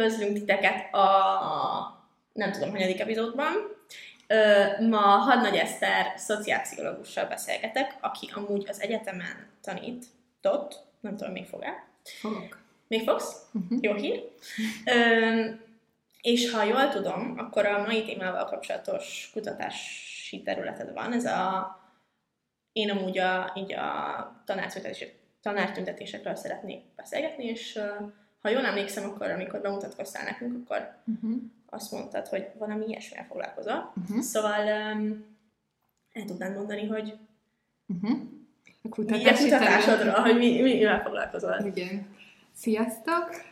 Üdvözlünk titeket a nem tudom, hanyadik epizódban. Ma Hadnagy Eszter szociálpszichológussal beszélgetek, aki amúgy az egyetemen tanított, nem tudom, még fog-e? Fogok. Még fogsz? Uh-huh. Jó hír. Ö, és ha jól tudom, akkor a mai témával kapcsolatos kutatási területed van, ez a én amúgy a, így a tanártüntetésekről szeretnék beszélgetni, és ha jól emlékszem, akkor amikor bemutatkoztál nekünk, akkor uh-huh. azt mondtad, hogy valami ilyesmivel foglalkozol. Uh-huh. Szóval um, el tudnád mondani, hogy uh-huh. a kutatási mi a kutatásodra, hogy mi, mi, mivel foglalkozol. Igen. Sziasztok!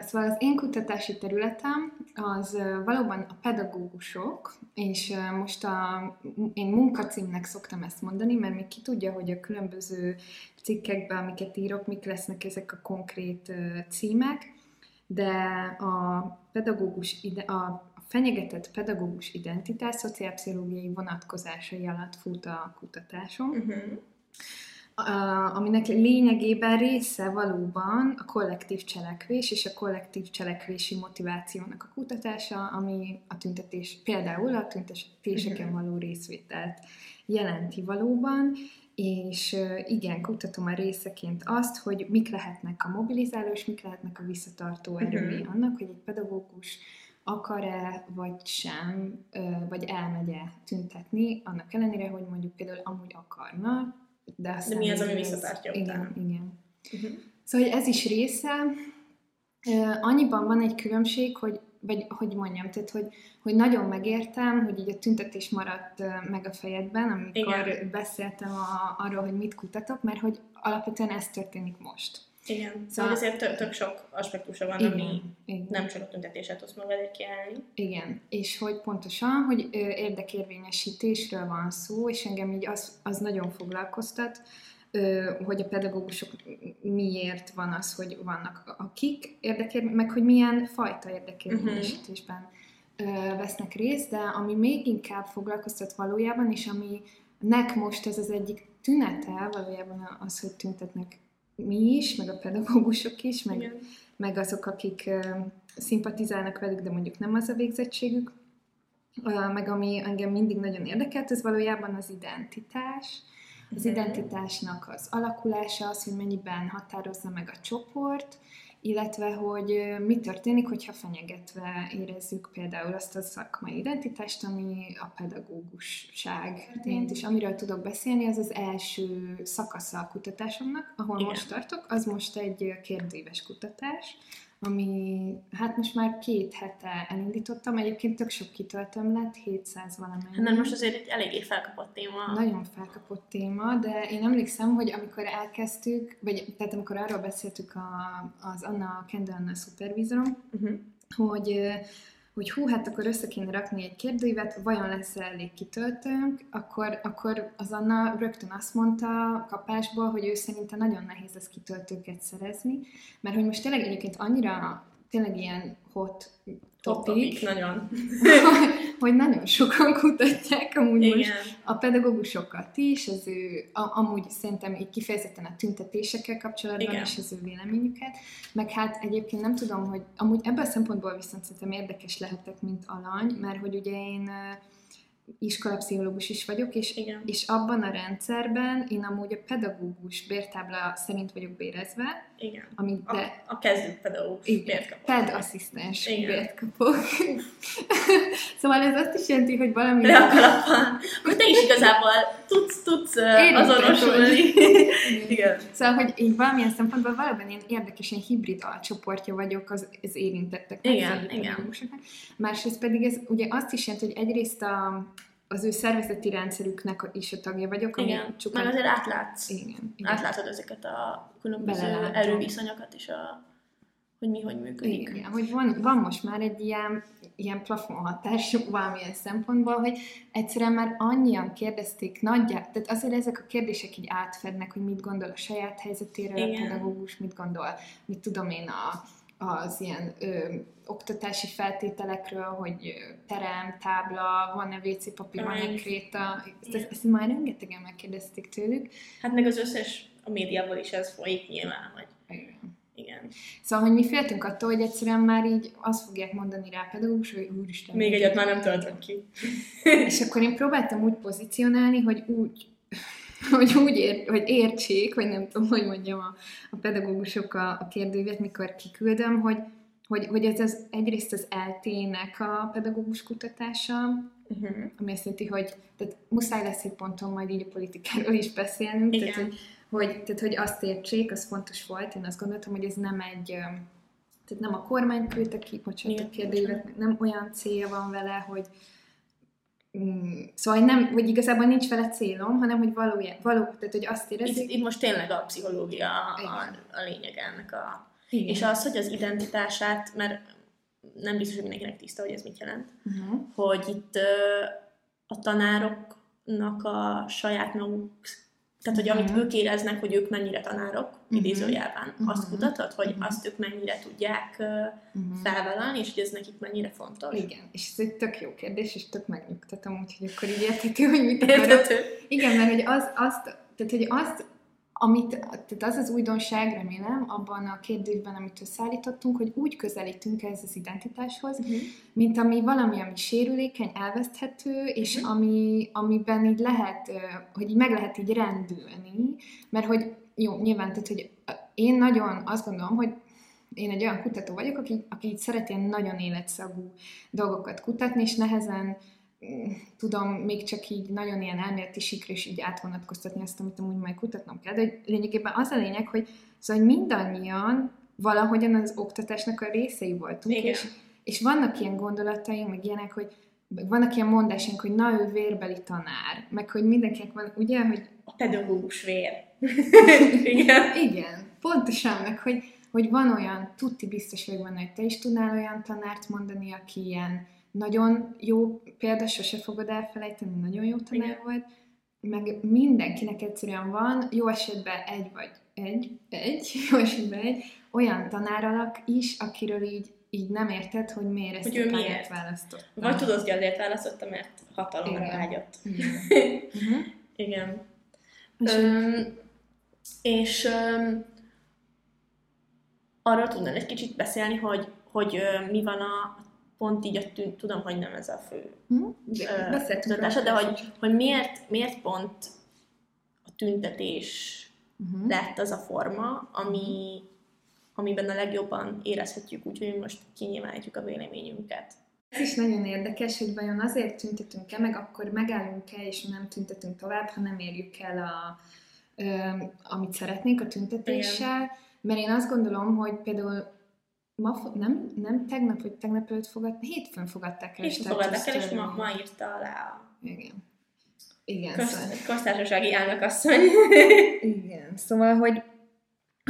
Szóval az én kutatási területem az valóban a pedagógusok, és most a, én munkacímnek szoktam ezt mondani, mert még ki tudja, hogy a különböző cikkekben, amiket írok, mik lesznek ezek a konkrét címek, de a pedagógus, ide, a fenyegetett pedagógus identitás szociálpszichológiai vonatkozásai alatt fut a kutatásom. Uh-huh aminek lényegében része valóban a kollektív cselekvés és a kollektív cselekvési motivációnak a kutatása, ami a tüntetés, például a tüntetéseken mhm. való részvételt jelenti valóban, és igen, kutatom a részeként azt, hogy mik lehetnek a mobilizáló és mik lehetnek a visszatartó mhm. erői annak, hogy egy pedagógus akar-e, vagy sem, vagy elmegye tüntetni, annak ellenére, hogy mondjuk például amúgy akarna, de, aztán De mi az, ami visszatartja igen, után? Igen, uh-huh. Szóval ez is része. Annyiban van egy különbség, hogy vagy hogy mondjam, tehát hogy, hogy nagyon megértem, hogy így a tüntetés maradt meg a fejedben, amikor Igen. beszéltem a, arról, hogy mit kutatok, mert hogy alapvetően ez történik most. Igen, szóval, szóval azért tök, tök sok aspektusa van, igen, ami igen. nem csak a tüntetéset tudsz magadért kiállni. Igen, és hogy pontosan, hogy érdekérvényesítésről van szó, és engem így az, az nagyon foglalkoztat, hogy a pedagógusok miért van az, hogy vannak akik érdekér, meg hogy milyen fajta érdekérvényesítésben uh-huh. vesznek részt, de ami még inkább foglalkoztat valójában, és ami nek most ez az egyik tünete valójában az, hogy tüntetnek mi is, meg a pedagógusok is, meg, meg azok, akik uh, szimpatizálnak velük, de mondjuk nem az a végzettségük, uh, meg ami engem mindig nagyon érdekelt, ez valójában az identitás. Az identitásnak az alakulása, az, hogy mennyiben határozza meg a csoport, illetve hogy mi történik, hogyha fenyegetve érezzük például azt a szakmai identitást, ami a pedagógusság tényt, és amiről tudok beszélni, az az első szakasza a kutatásomnak, ahol Igen. most tartok, az most egy kérdéves kutatás, ami hát most már két hete elindítottam, egyébként tök sok kitöltöm lett, 700 valamennyi. Hát most azért egy eléggé felkapott téma. Nagyon felkapott téma, de én emlékszem, hogy amikor elkezdtük, vagy tehát amikor arról beszéltük a, az Anna, Kendall szupervízorom, uh-huh. hogy hogy hú, hát akkor össze kéne rakni egy kérdőívet, vajon lesz elég kitöltőnk, akkor, akkor az Anna rögtön azt mondta kapásból, hogy ő szerinte nagyon nehéz lesz kitöltőket szerezni, mert hogy most tényleg egyébként annyira tényleg ilyen hot topic, nagyon. hogy nagyon sokan kutatják amúgy Igen. most a pedagógusokat is, az ő, a, amúgy szerintem így kifejezetten a tüntetésekkel kapcsolatban Igen. és az ő véleményüket, meg hát egyébként nem tudom, hogy amúgy ebből a szempontból viszont szerintem érdekes lehetek, mint alany, mert hogy ugye én iskolapszichológus is vagyok, és, Igen. és abban a rendszerben én amúgy a pedagógus bértábla szerint vagyok bérezve. Igen. Amit de, a, a kezdő pedagógus Igen. bért kapok. Ped asszisztens bért kapok. szóval ez azt is jelenti, hogy valami... Le a kalappal. Akkor te is igazából tudsz, tudsz uh, azonosulni. Igen. Szóval, hogy így valamilyen szempontból valóban ilyen érdekes, ilyen hibrid alcsoportja vagyok az, az érintettek. Igen, igen. Másrészt pedig ez ugye azt is jelenti, hogy egyrészt a, az ő szervezeti rendszerüknek is a tagja vagyok. Igen, csupán... azért átlátsz. Igen, igen. Átlátod ezeket a különböző erőviszonyokat is, a, hogy mi hogy működik. Igen, hogy van, van most már egy ilyen, ilyen plafonhatás valamilyen szempontból, hogy egyszerűen már annyian kérdezték nagyját, tehát azért ezek a kérdések így átfednek, hogy mit gondol a saját helyzetéről Igen. a pedagógus, mit gondol, mit tudom én, a, az ilyen ö, oktatási feltételekről, hogy terem, tábla, van-e WC papír, van-e kréta, ezt, ezt már rengetegen megkérdezték tőlük. Hát meg az összes, a médiából is ez folyik nyilván, hogy igen. Szóval, hogy mi féltünk attól, hogy egyszerűen már így azt fogják mondani rá pedagógus, hogy úristen. Még egyet már nem töltök ki. és akkor én próbáltam úgy pozícionálni, hogy úgy, hogy úgy ér, hogy értsék, vagy nem tudom, hogy mondjam a, a pedagógusok a, a kérdővet, mikor kiküldöm, hogy, hogy, hogy ez az, egyrészt az LT-nek a pedagógus kutatása, uh-huh. ami azt jelenti, hogy tehát muszáj lesz egy ponton majd így a politikáról is beszélnünk, Igen. tehát hogy, hogy, tehát, hogy azt értsék, az fontos volt, én azt gondoltam, hogy ez nem egy, tehát nem a kormány küldte ki, bocsánat a kérdőjévet, nem olyan célja van vele, hogy mm, Szóval nem, hogy igazából nincs vele célom, hanem hogy valójában, való, tehát hogy azt érezzük. Itt, itt most tényleg a pszichológia a, a lényeg ennek a... Igen. És az, hogy az identitását, mert nem biztos, hogy mindenkinek tiszta, hogy ez mit jelent, uh-huh. hogy itt a tanároknak a saját maguk tehát, hogy amit mhm. ők éreznek, hogy ők mennyire tanárok, uh-huh. idézőjelben, uh-huh. azt kutatod, hogy uh-huh. azt ők mennyire tudják uh-huh. felvállalni, és hogy ez nekik mennyire fontos. Igen, és ez egy tök jó kérdés, és tök megnyugtatom, úgyhogy akkor így érthető, hogy mit akarok. Igen, mert hogy az, azt, tehát, hogy azt amit, tehát az az újdonság, remélem, abban a kérdésben, amit összeállítottunk, hogy úgy közelítünk ez az identitáshoz, uh-huh. mint ami valami, ami sérülékeny, elveszthető, és uh-huh. ami, amiben így lehet, hogy így meg lehet így rendülni, mert hogy jó, nyilván, tehát, hogy én nagyon azt gondolom, hogy én egy olyan kutató vagyok, aki, aki így szeret ilyen nagyon életszagú dolgokat kutatni, és nehezen tudom még csak így nagyon ilyen elméleti sikre is így átvonatkoztatni azt, amit amúgy majd kutatnom kell, de hogy lényegében az a lényeg, hogy szóval mindannyian valahogyan az oktatásnak a részei voltunk, Igen. és, és vannak ilyen gondolataink, meg ilyenek, hogy vannak ilyen mondásunk, hogy na, ő vérbeli tanár, meg hogy mindenkinek van, ugye, hogy... A pedagógus vér. Igen. Igen, pontosan, meg hogy, hogy van olyan, tuti biztos vagyok benne, hogy te is tudnál olyan tanárt mondani, aki ilyen nagyon jó példa, sose fogod elfelejteni, nagyon jó tanár Igen. volt, meg mindenkinek egyszerűen van, jó esetben egy vagy egy, egy, jó esetben egy, olyan tanáralak is, akiről így, így nem érted, hogy miért ezt hogy a miért választott. Vagy tudod, hogy azért választotta, mert hatalomra vágyott. Igen. uh-huh. Igen. És, és um, arról tudnál egy kicsit beszélni, hogy, hogy uh, mi van a pont így a tűn, tudom, hogy nem ez a fő hm? tüntetése, de hogy, hogy miért, miért pont a tüntetés uh-huh. lett az a forma, ami, amiben a legjobban érezhetjük úgy, hogy most kinyilvánítjuk a véleményünket. Ez is nagyon érdekes, hogy vajon azért tüntetünk-e, meg akkor megállunk-e, és nem tüntetünk tovább, ha nem érjük el, a, ö, amit szeretnénk a tüntetéssel. Igen. Mert én azt gondolom, hogy például ma, nem, nem tegnap, vagy tegnap előtt fogadt, hétfőn fogadták el. Hétfőn fogadták el, és ma, ma írta alá a... Igen. Igen. Közt, szóval... Köztársasági elnökasszony. Igen. Szóval, hogy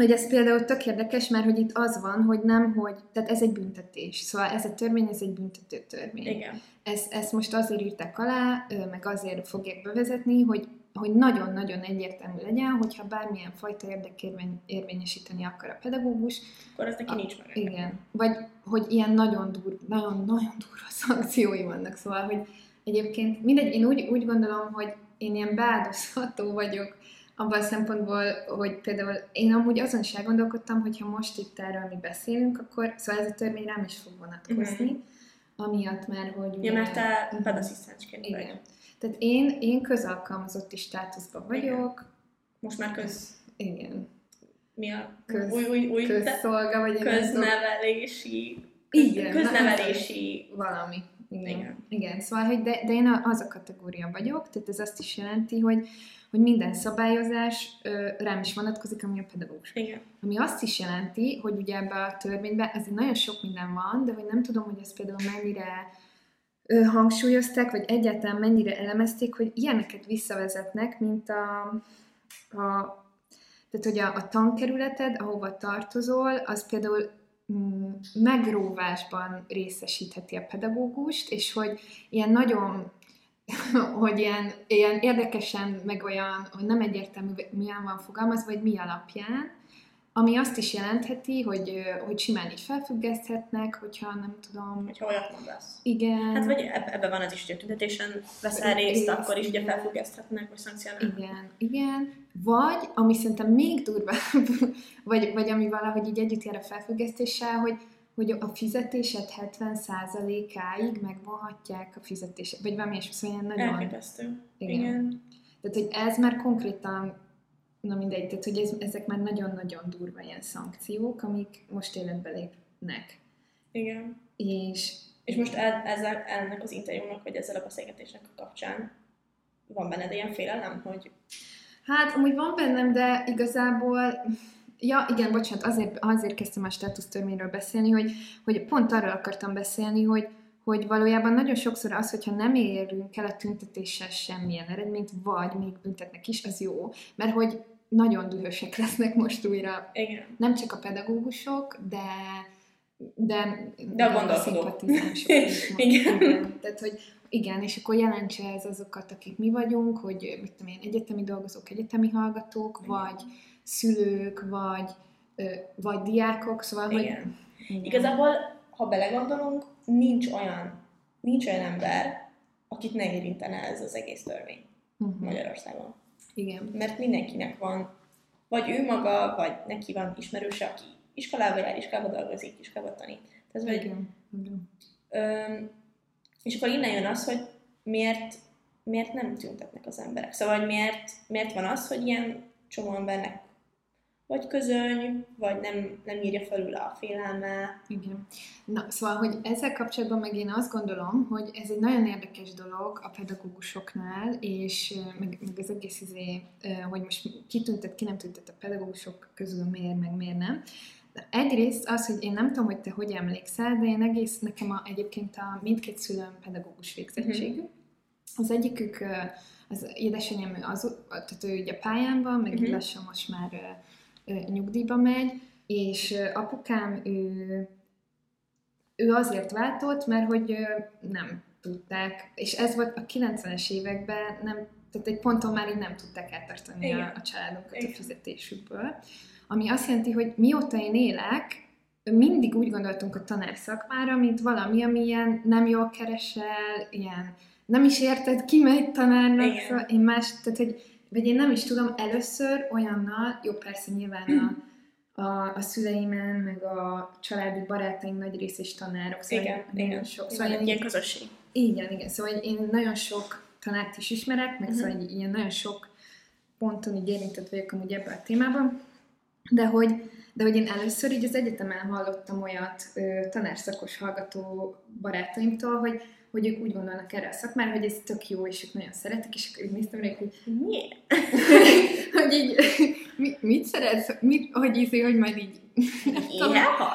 hogy ez például tök érdekes, mert hogy itt az van, hogy nem, hogy, tehát ez egy büntetés. Szóval ez a törvény, ez egy büntető törvény. Igen. Ezt, ezt most azért írták alá, meg azért fogják bevezetni, hogy hogy nagyon-nagyon egyértelmű legyen, hogyha bármilyen fajta érdekérvény érvényesíteni akar a pedagógus. Akkor ez neki nincs meg. Igen. Vagy hogy ilyen nagyon, dur, nagyon, nagyon durva szankciói vannak. Szóval, hogy egyébként mindegy, én úgy, úgy gondolom, hogy én ilyen beáldozható vagyok abban a szempontból, hogy például én amúgy azon is elgondolkodtam, hogy ha most itt erről mi beszélünk, akkor szóval ez a törvény rám is fog vonatkozni, uh-huh. amiatt már, hogy... Ja, mert te uh-huh. pedasszisztensként vagy. Tehát én, én közalkalmazotti státuszban vagyok. Igen. Most már köz... Igen. Mi a köz, új, új, új közszolga, vagy köznevelési, köz, Igen, köznevelési valami. Igen. Igen. Igen. Szóval, hogy de, de én az a kategória vagyok, tehát ez azt is jelenti, hogy, hogy minden szabályozás ö, rám is vonatkozik, ami a pedagógus. Igen. Ami azt is jelenti, hogy ugye ebbe a törvényben, ez nagyon sok minden van, de hogy nem tudom, hogy ez például mennyire hangsúlyozták, vagy egyáltalán mennyire elemezték, hogy ilyeneket visszavezetnek, mint a, a tehát, hogy a, a tankerületed, ahova tartozol, az például mm, megróvásban részesítheti a pedagógust, és hogy ilyen nagyon, hogy ilyen, ilyen érdekesen, meg olyan, hogy nem egyértelmű, milyen van fogalmazva, vagy mi alapján, ami azt is jelentheti, hogy, hogy simán így felfüggeszthetnek, hogyha nem tudom... Hogyha olyat mondasz. Igen. Hát vagy ebben van az is, hogy a tüntetésen veszel részt, akkor is ugye felfüggeszthetnek, vagy szankcionálnak. Igen, igen. Vagy, ami szerintem még durvább, vagy, vagy ami valahogy így együtt jár a felfüggesztéssel, hogy, hogy a fizetésed 70%-áig megvonhatják a fizetésed, vagy valami és szóval nagyon... Elképesztő. Igen. Igen. Tehát, hogy ez már konkrétan, na mindegy, tehát, hogy ez, ezek már nagyon-nagyon durva ilyen szankciók, amik most életbe lépnek. Igen. És, és most el, ezzel, ennek az interjúnak, vagy ezzel a beszélgetésnek a kapcsán van benned ilyen félelem, hogy... Hát, amúgy van bennem, de igazából Ja, igen, bocsánat, azért, azért kezdtem a státusztörvényről beszélni, hogy, hogy pont arról akartam beszélni, hogy, hogy valójában nagyon sokszor az, hogyha nem érünk el a tüntetéssel semmilyen eredményt, vagy még büntetnek is, az jó. Mert hogy nagyon dühösek lesznek most újra. Igen. Nem csak a pedagógusok, de de, de a gondolkodók. igen. igen. Tehát, hogy igen, és akkor jelentse ez azokat, akik mi vagyunk, hogy mit tudom én, egyetemi dolgozók, egyetemi hallgatók, igen. vagy szülők, vagy, vagy diákok, szóval, igen. hogy... Igen. Igazából, ha belegondolunk, nincs olyan, nincs olyan ember, akit ne érintene ez az egész törvény uh-huh. Magyarországon. Igen. Mert mindenkinek van, vagy ő maga, vagy neki van ismerőse, aki iskolába jár, iskolába dolgozik, iskolába tanít. Tehát, vagy, Igen. Igen. Öm, és akkor innen jön az, hogy miért, miért nem tüntetnek az emberek. Szóval, hogy miért, miért van az, hogy ilyen csomó embernek vagy közöny, vagy nem, nem írja felül a félelme. Igen. Na, szóval, hogy ezzel kapcsolatban meg én azt gondolom, hogy ez egy nagyon érdekes dolog a pedagógusoknál, és meg, meg az egész izé, hogy most kitüntet, ki nem tüntet a pedagógusok közül, miért, meg miért nem. De egyrészt az, hogy én nem tudom, hogy te hogy emlékszel, de én egész, nekem a, egyébként a mindkét szülőm pedagógus végzettségű. Mm-hmm. Az egyikük, az édesanyám, az, tehát ő ugye pályán meg mm-hmm. lassan most már nyugdíjba megy, és apukám, ő, ő azért váltott, mert hogy nem tudták, és ez volt a 90-es években, nem, tehát egy ponton már így nem tudták eltartani a, a családunkat Igen. a fizetésükből. Ami azt jelenti, hogy mióta én élek, mindig úgy gondoltunk a tanár szakmára, mint valami, ami ilyen nem jól keresel, ilyen nem is érted, ki megy tanárnak, szóval én más, tehát hogy vagy én nem is tudom, először olyannal, jó persze nyilván a, a, a szüleimen, meg a családi barátaim nagy rész is tanárok. Szóval igen, nagyon igen. Sok, szóval igen, ilyen közösség. Igen, igen. Szóval én nagyon sok tanárt is ismerek, meg uh-huh. szóval ilyen nagyon sok ponton így érintett vagyok amúgy ebben a témában. De hogy, de hogy én először így az egyetemen hallottam olyat ö, tanárszakos hallgató barátaimtól, hogy hogy ők úgy gondolnak erre a szakmára, hogy ez tök jó, és ők nagyon szeretik, és akkor így néztem rá, hogy miért? hogy így, mit, mit szeretsz, mit, hogy így, hogy majd így...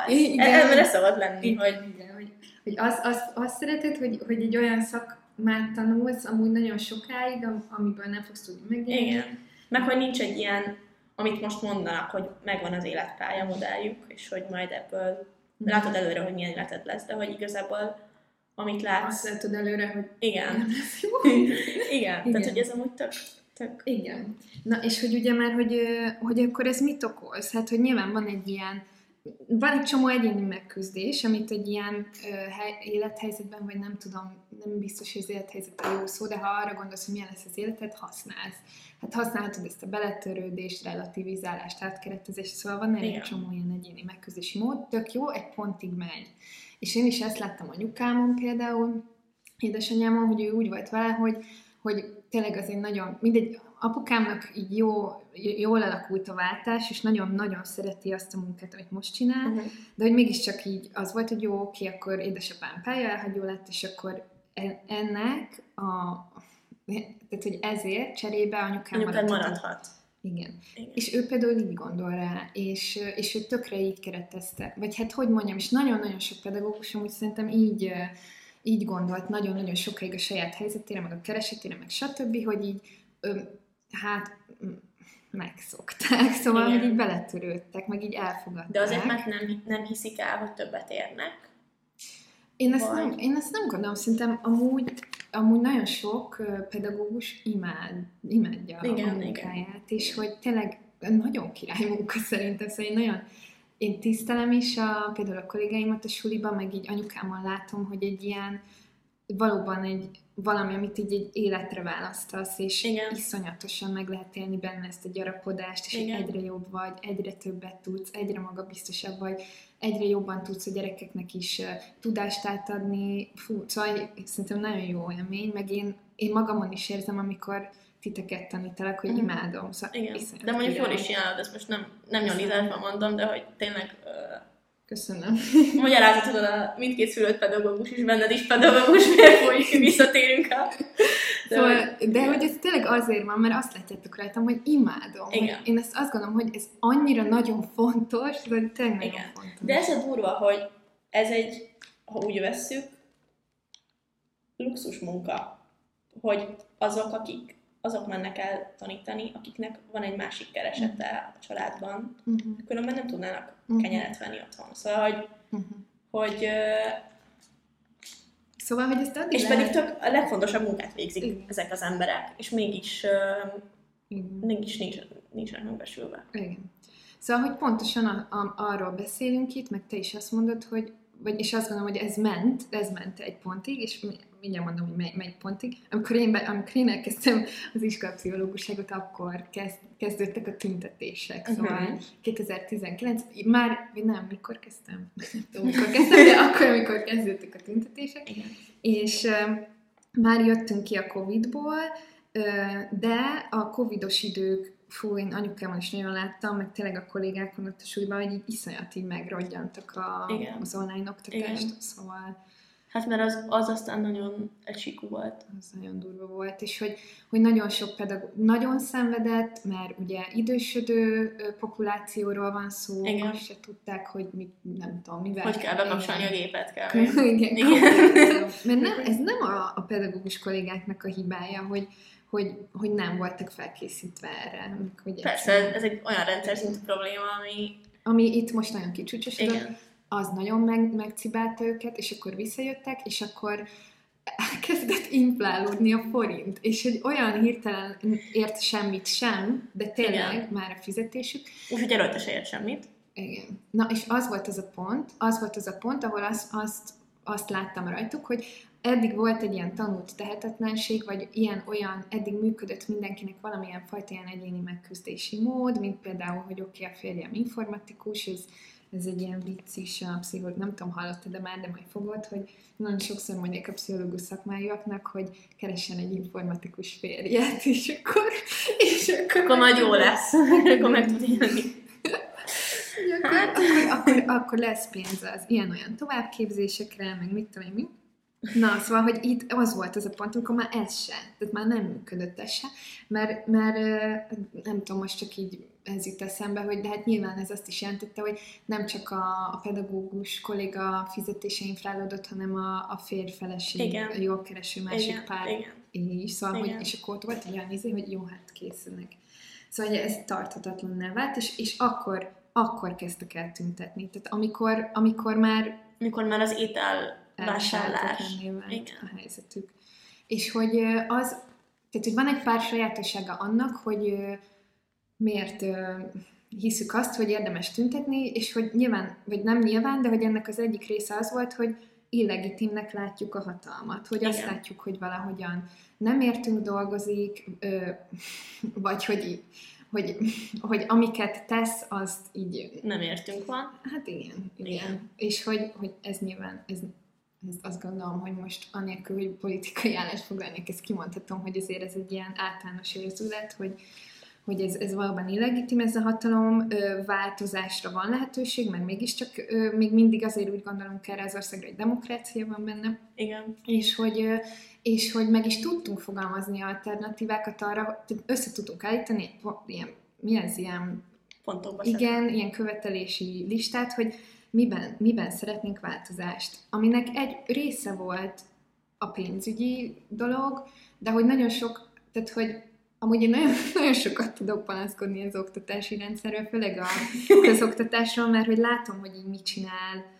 Igen, Ebben szabad lenni, igen, hogy... Igen, hogy, hogy azt az, az szereted, hogy, hogy egy olyan szakmát tanulsz, amúgy nagyon sokáig, amiből nem fogsz tudni megélni. Igen. Meg hogy nincs egy ilyen, amit most mondanak, hogy megvan az életpálya modelljük, és hogy majd ebből mm. látod előre, hogy milyen életed lesz, de hogy igazából amit látsz. Azt látod előre, hogy igen. Lesz jó. igen. igen, tehát hogy ez amúgy tök, tök. Igen. Na, és hogy ugye már, hogy, hogy akkor ez mit okoz? Hát, hogy nyilván van egy ilyen van egy csomó egyéni megküzdés, amit egy ilyen uh, hely, élethelyzetben, vagy nem tudom, nem biztos, hogy az élethelyzet a jó szó, de ha arra gondolsz, hogy milyen lesz az életed, használsz. Hát használhatod ezt a beletörődést, relativizálást, átkeretezést, szóval van egy csomó ilyen egyéni megküzdési mód, tök jó, egy pontig megy. És én is ezt láttam anyukámon például, édesanyámon, hogy ő úgy volt vele, hogy, hogy tényleg azért nagyon, mindegy, apukámnak így jó, jól alakult a váltás, és nagyon-nagyon szereti azt a munkát, amit most csinál, uh-huh. de hogy mégiscsak így az volt, hogy jó, oké, akkor édesapám pályaelhagyó lett, és akkor e, ennek a, tehát, hogy ezért cserébe anyukám maradhat. maradhat. Igen. Igen. És ő például így gondol rá, és, és ő tökre így keretezte. Vagy hát hogy mondjam, és nagyon-nagyon sok pedagógus amúgy szerintem így, így gondolt nagyon-nagyon sokáig a saját helyzetére, meg a keresetére, meg stb., hogy így hát megszokták, szóval, Igen. hogy így beletörődtek, meg így elfogadták. De azért mert nem, nem hiszik el, hogy többet érnek? Én ezt, nem, én ezt nem gondolom, szerintem amúgy, amúgy nagyon sok pedagógus imád, imádja igen, a munkáját, igen. és hogy tényleg nagyon király munka szerintem, szóval én nagyon, én tisztelem is a, például a kollégáimat a suliban, meg így anyukámmal látom, hogy egy ilyen valóban egy valami, amit így egy életre választasz, és Igen. iszonyatosan meg lehet élni benne ezt a gyarapodást, és Igen. egyre jobb vagy, egyre többet tudsz, egyre magabiztosabb vagy, egyre jobban tudsz a gyerekeknek is uh, tudást átadni. Fú, szóval szerintem nagyon jó élmény, meg én, én magamon is érzem, amikor titeket tanítalak, hogy Mhm. imádom. Szóval Igen. De mondjuk jól is csinálod, ezt most nem, nem nyolizásban mondom, de hogy tényleg uh, Köszönöm. magyarázatod a mindkét szülött pedagógus is, benned is pedagógus, miért folyik, visszatérünk a... De Szóval, hogy- de hogy ez tényleg azért van, mert azt látjátok rajtam, hogy imádom. Igen. Hogy én ezt azt gondolom, hogy ez annyira nagyon fontos, hogy tényleg nagyon Igen. fontos. De ez a durva, hogy ez egy, ha úgy vesszük, luxus munka, hogy azok, akik azok mennek el tanítani, akiknek van egy másik keresete a családban, Uh-huh. különben nem tudnának Mhm. kenyeret venni otthon. Szóval, hogy, Uh-huh. hogy Szóval, hogy ezt addig és pedig tök a legfontosabb munkát végzik Igen. ezek az emberek, és mégis, Igen. mégis nincs, nincsenek megbesülve. Igen. Szóval, hogy pontosan a, a, arról beszélünk itt, meg te is azt mondod, hogy vagy, és azt gondolom, hogy ez ment, ez ment egy pontig, és mindjárt mondom, hogy mely, melyik pontig. Amikor én, be, amikor én elkezdtem az iskolapszichológusságot, akkor kezd, kezdődtek a tüntetések. Szóval Mhm. 2019, már, vagy nem, mikor kezdtem? Nem tudom, mikor kezdtem, de akkor, amikor kezdődtek a tüntetések. Igen. És ö, már jöttünk ki a Covid-ból, ö, de a Covidos idők, fú, én anyukámon is nagyon láttam, meg tényleg a kollégákon ott a súlyban, hogy így iszonyat így megrodjantak a, Igen. az online oktatást, Igen. szóval Hát mert az, az aztán nagyon egy sikú volt. az nagyon durva volt, és hogy, hogy nagyon sok pedagógus nagyon szenvedett, mert ugye idősödő populációról van szó, Igen. azt se tudták, hogy mit, nem tudom, mivel. Hogy kell bekapcsolni a gépet, kell. Igen. Mert nem, ez nem a, a pedagógus kollégáknak a hibája, hogy, hogy, hogy nem voltak felkészítve erre. Hogy Persze, ez, ez egy olyan rendszer szintű probléma, ami... Ami itt most nagyon kicsúcsosodott, Igen. Az nagyon meg, megcibálta őket, és akkor visszajöttek, és akkor kezdett inflálódni a forint, és hogy olyan hirtelen ért semmit sem, de tényleg Igen. már a fizetésük, Úgyhogy előtte se ért semmit. Igen. Na, és az volt az a pont, az volt az a pont, ahol azt, azt, azt láttam rajtuk, hogy eddig volt egy ilyen tanult tehetetlenség, vagy ilyen-olyan, eddig működött mindenkinek valamilyen fajta ilyen egyéni megküzdési mód, mint például, hogy oké, okay, a férjem informatikus, ez, ez egy ilyen vicc is a pszichológus, nem tudom, hallottad de már, de majd fogod, hogy nagyon sokszor mondják a pszichológus szakmájúaknak, hogy keressen egy informatikus férjet, és akkor, és akkor, Akkor majd jó lesz. Akkor meg tud akkor, Hát. akkor, akkor, akkor lesz pénz az ilyen-olyan továbbképzésekre, meg mit tudom én mi. Na, szóval, hogy itt az volt az a pont, amikor már ez se, tehát már nem működött ez se, mert, mert nem tudom, most csak így ez jut eszembe, hogy de hát nyilván ez azt is jelentette, hogy nem csak a, a pedagógus kolléga fizetése inflálódott, hanem a, a férj-feleség, Igen. a jól kereső másik Igen, pár igen. is, szóval, Igen. hogy, és akkor ott volt egy olyan izé, hogy jó, hát készülnek. Szóval hogy ez tarthatatlanná vált, és, és akkor, akkor kezdtek el tüntetni. Tehát amikor, amikor már Mikor már az étel vásárlás. a helyzetük. És hogy az, tehát hogy van egy pár sajátossága annak, hogy miért hiszük azt, hogy érdemes tüntetni, és hogy nyilván, vagy nem nyilván, de hogy ennek az egyik része az volt, hogy illegitimnek látjuk a hatalmat, hogy azt Igen. látjuk, hogy valahogyan nem értünk dolgozik, ö, vagy hogy, hogy, hogy amiket tesz, azt így Nem értünk van. Hát igen, igen. Igen. És hogy, hogy ez nyilván, ez, ez azt gondolom, hogy most anélkül, hogy politikai állást foglalnék, ezt kimondhatom, hogy azért ez egy ilyen általános érzület, hogy, hogy ez, ez valóban illegitim ez a hatalom, változásra van lehetőség, mert mégiscsak még mindig azért úgy gondolunk erre az országra, hogy demokrácia van benne, Igen. és hogy, és hogy meg is tudtunk fogalmazni alternatívákat arra, tehát össze tudtunk állítani ilyen, mi ez, ilyen Pontokba igen, ilyen követelési listát, hogy miben, miben szeretnénk változást. Aminek egy része volt a pénzügyi dolog, de hogy nagyon sok, tehát hogy amúgy én nagyon, nagyon sokat tudok panaszkodni az oktatási rendszerről, főleg a közoktatásról, mert hogy látom, hogy így mit csinál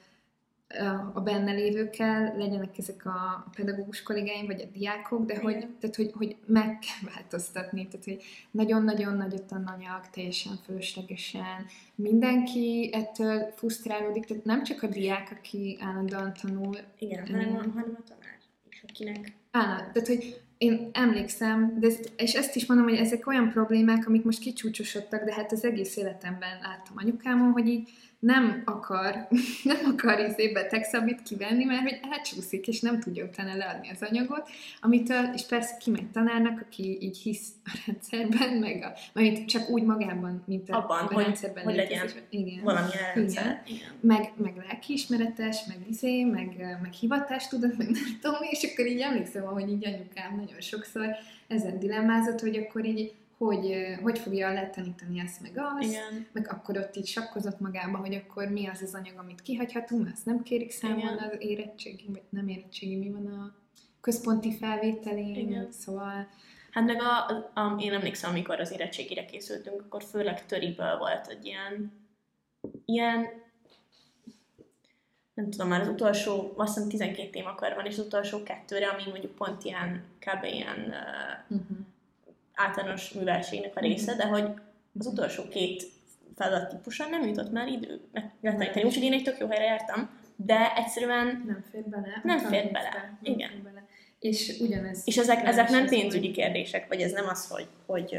a benne lévőkkel, legyenek ezek a pedagógus kollégáim, vagy a diákok, de hogy, tehát, hogy, hogy meg kell változtatni, tehát hogy nagyon-nagyon nagy a tananyag, teljesen fölöslegesen, mindenki ettől frusztrálódik, tehát nem csak a diák, aki állandóan tanul, Igen, hanem, hanem a tanár is. akinek. Á, tehát, hogy én emlékszem, de ezt, és ezt is mondom, hogy ezek olyan problémák, amik most kicsúcsosodtak, de hát az egész életemben láttam anyukámon, hogy így nem akar, nem akar izé betegszabit kivenni, mert hogy elcsúszik, és nem tudja utána leadni az anyagot, amitől, és persze kimegy tanárnak, aki így hisz a rendszerben, meg a, mert csak úgy magában, mint a, Abban, a hogy, rendszerben hogy legyen igen, valamilyen rendszer. Igen. igen. Meg, meg lelkiismeretes, meg izé, meg, meg hivatástudat, meg nem tudom, és akkor így emlékszem, hogy így anyukám nagyon sokszor ezen dilemmázott, hogy akkor így hogy, hogy fogja letanítani ezt meg azt, Igen. meg akkor ott így sakkozott magába, hogy akkor mi az az anyag, amit kihagyhatunk, azt nem kérik számon az érettségi, vagy nem érettségi, mi van a központi felvételén, Igen. szóval... Hát meg a, a, én emlékszem, amikor az érettségire készültünk, akkor főleg töriből volt egy ilyen, ilyen nem tudom, már az utolsó, azt hiszem 12 témakör van, és az utolsó kettőre, ami mondjuk pont ilyen, kb. ilyen uh-huh általános műveltségnek a része, de hogy az utolsó két feladat típuson nem jutott már idő megtanítani. Úgyhogy én egy tök jó helyre jártam, de egyszerűen nem fér bele. Nem fér bele. Nem Igen. Fér bele. És ugyanez. És ezek, ezek nem pénzügyi hogy... kérdések, vagy ez nem az, hogy, hogy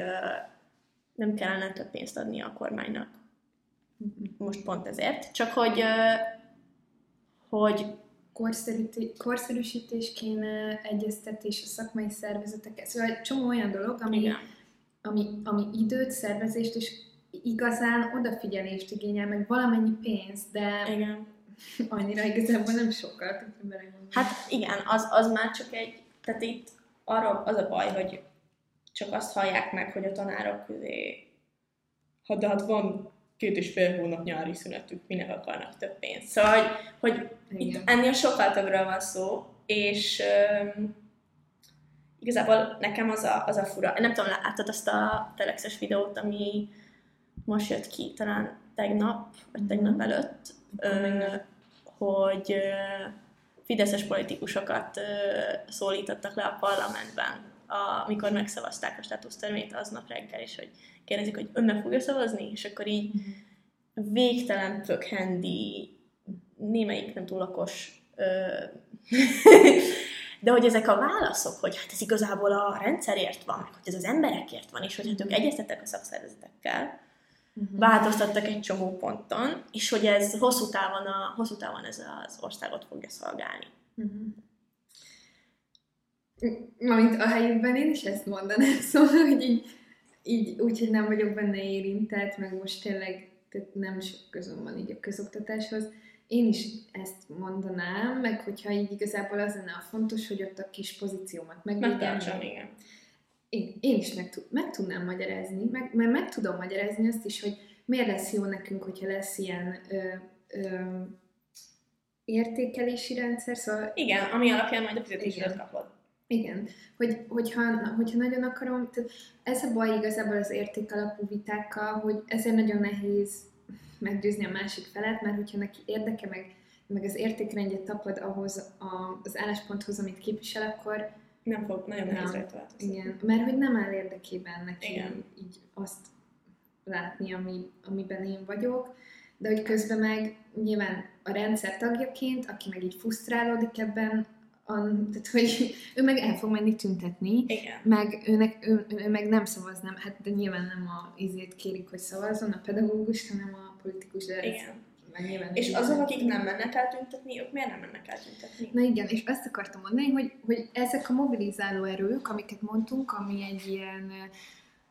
nem kellene több pénzt adni a kormánynak. Most pont ezért. Csak hogy, hogy korszerűsítés kéne, egyeztetés a szakmai szervezetek, szóval egy csomó olyan dolog, ami, ami, ami időt, szervezést és igazán odafigyelést igényel, meg valamennyi pénzt, de igen. annyira igazából nem sokkal. Hát igen, az, az már csak egy, tehát itt arra az a baj, hogy csak azt hallják meg, hogy a tanárok közé, ha de hát van két és fél hónap nyári szünetük, minek akarnak több pénzt. Szóval, hogy, hogy itt ennél sokkal többről van szó, és um, igazából nekem az a, az a fura. Nem tudom, láttad azt a telexes videót, ami most jött ki, talán tegnap, vagy tegnap előtt, uh, hogy uh, fideszes politikusokat uh, szólítottak le a parlamentben, amikor megszavazták a státusztörvényt aznap reggel, és hogy kérdezik, hogy ön meg fogja szavazni, és akkor így uh-huh. végtelen pökhendi, némelyik nem túl lakos, de hogy ezek a válaszok, hogy hát ez igazából a rendszerért van, hogy ez az emberekért van, és hogy hát ők mhm. egyeztettek a szakszervezetekkel, uh-huh. változtattak egy csomó ponton, és hogy ez hosszú távon, a, hosszú távon ez az országot fogja szolgálni. Uh-huh. Mint a helyükben én is ezt mondanám, szóval, hogy így így úgy, hogy nem vagyok benne érintett, meg most tényleg tehát nem sok közöm van így a közoktatáshoz. Én is ezt mondanám, meg hogyha így igazából az lenne a fontos, hogy ott a kis pozíciómat megvédjem. igen. Én, én is meg, meg tudnám magyarázni, meg, mert meg tudom magyarázni azt is, hogy miért lesz jó nekünk, hogyha lesz ilyen ö, ö, értékelési rendszer, szóval... Igen, ami alapján majd a fizetésedet kapod. Igen, hogy, hogyha, hogyha nagyon akarom, tehát ez a baj igazából az értékalapú vitákkal, hogy ezért nagyon nehéz meggyőzni a másik felet, mert hogyha neki érdeke, meg, meg az értékrendje tapad ahhoz a, az állásponthoz, amit képvisel, akkor nem fog nagyon nehéz rajta Igen, mert hogy nem áll érdekében neki igen. így azt látni, ami, amiben én vagyok, de hogy közben meg nyilván a rendszer tagjaként, aki meg így frusztrálódik ebben, an, tehát hogy ő meg el fog menni tüntetni, Igen. meg őnek, ő, ő, meg nem szavaz, nem, hát de nyilván nem a izét kérik, hogy szavazzon a pedagógus, hanem a politikus, de Igen. Ez, és azok, akik nem mennek el tüntetni, ők miért nem mennek el tüntetni? Na igen, és ezt akartam mondani, hogy, hogy ezek a mobilizáló erők, amiket mondtunk, ami egy ilyen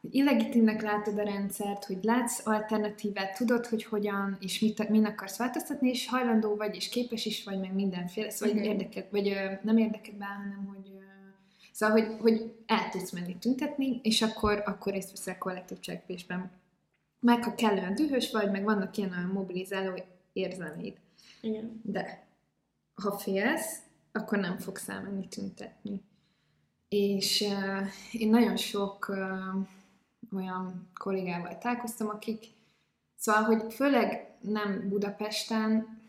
hogy illegitimnek látod a rendszert, hogy látsz alternatívát, tudod, hogy hogyan és mit, min akarsz változtatni, és hajlandó vagy, és képes is vagy, meg mindenféle, szóval uh-huh. érdeket, vagy ö, nem érdeket be, hanem hogy ö, szóval, hogy, hogy el tudsz menni tüntetni, és akkor, akkor részt veszel kollektív cselekvésben. Meg ha kellően dühös vagy, meg vannak ilyen olyan mobilizáló érzelmeid. Igen. De ha félsz, akkor nem fogsz elmenni tüntetni. És uh, én nagyon sok uh, olyan kollégával találkoztam, akik, szóval, hogy főleg nem Budapesten,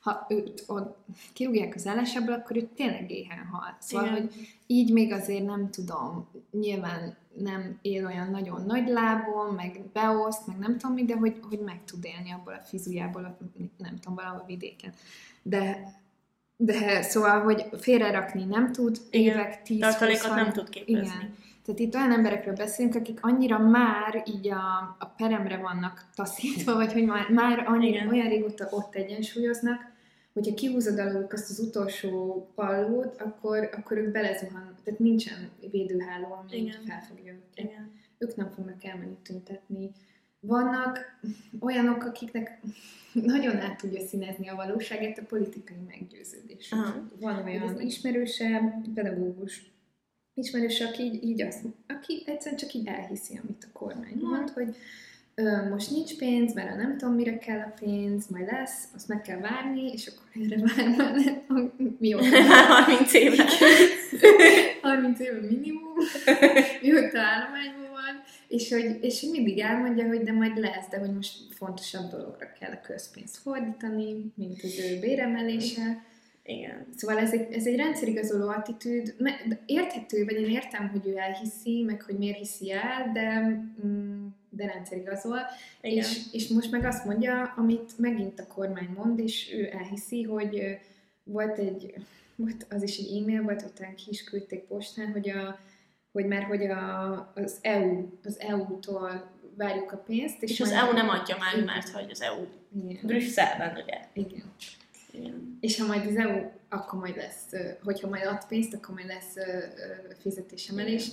ha őt ott kirúgják az állásából, akkor ő tényleg éhen hal. Szóval, Igen. hogy így még azért nem tudom, nyilván nem él olyan nagyon nagy lábon, meg beoszt, meg nem tudom mi, de hogy, hogy meg tud élni abból a fizujából, nem tudom, valahol vidéken. De de szóval, hogy félrerakni nem tud, Igen. évek, tíz, Tartalékot nem tud képezni. Igen. Tehát itt olyan emberekről beszélünk, akik annyira már így a, a peremre vannak taszítva, vagy hogy már, már annyira, Igen. olyan régóta ott egyensúlyoznak, hogyha kihúzod aluluk azt az utolsó pallót, akkor, akkor ők belezuhan, tehát nincsen védőháló, ami Igen. felfogja őket. Igen. Ők nem fognak elmenni tüntetni. Vannak olyanok, akiknek nagyon át tudja színezni a valóságát a politikai meggyőződés. Aha. Van olyan Ez- ismerőse, pedagógus ismerős, aki így, így azt, aki egyszerűen csak így elhiszi, amit a kormány Mhm. mond, hogy ö, most nincs pénz, mert nem tudom, mire kell a pénz, majd lesz, azt meg kell várni, és akkor erre vár már mióta 30 évre. 30 éve minimum, mióta állományban van, és hogy, és hogy mindig elmondja, hogy de majd lesz, de hogy most fontosabb dologra kell a közpénzt fordítani, mint az ő béremelése. Igen. Szóval ez egy, ez egy rendszerigazoló attitűd. Érthető, vagy én értem, hogy ő elhiszi, meg hogy miért hiszi el, de, mm, de rendszerigazol. Igen. És, és most meg azt mondja, amit megint a kormány mond, és ő elhiszi, hogy volt egy, volt az is egy e-mail, volt, utána ki is küldték postán, hogy, a, hogy már hogy a, az EU, az EU-tól várjuk a pénzt. És az majd- EU nem adja már, Igen. mert hogy az EU Igen. Brüsszelben, ugye? Igen. Igen. És ha majd az EU, akkor majd lesz, hogyha majd ad pénzt, akkor majd lesz fizetésemelés.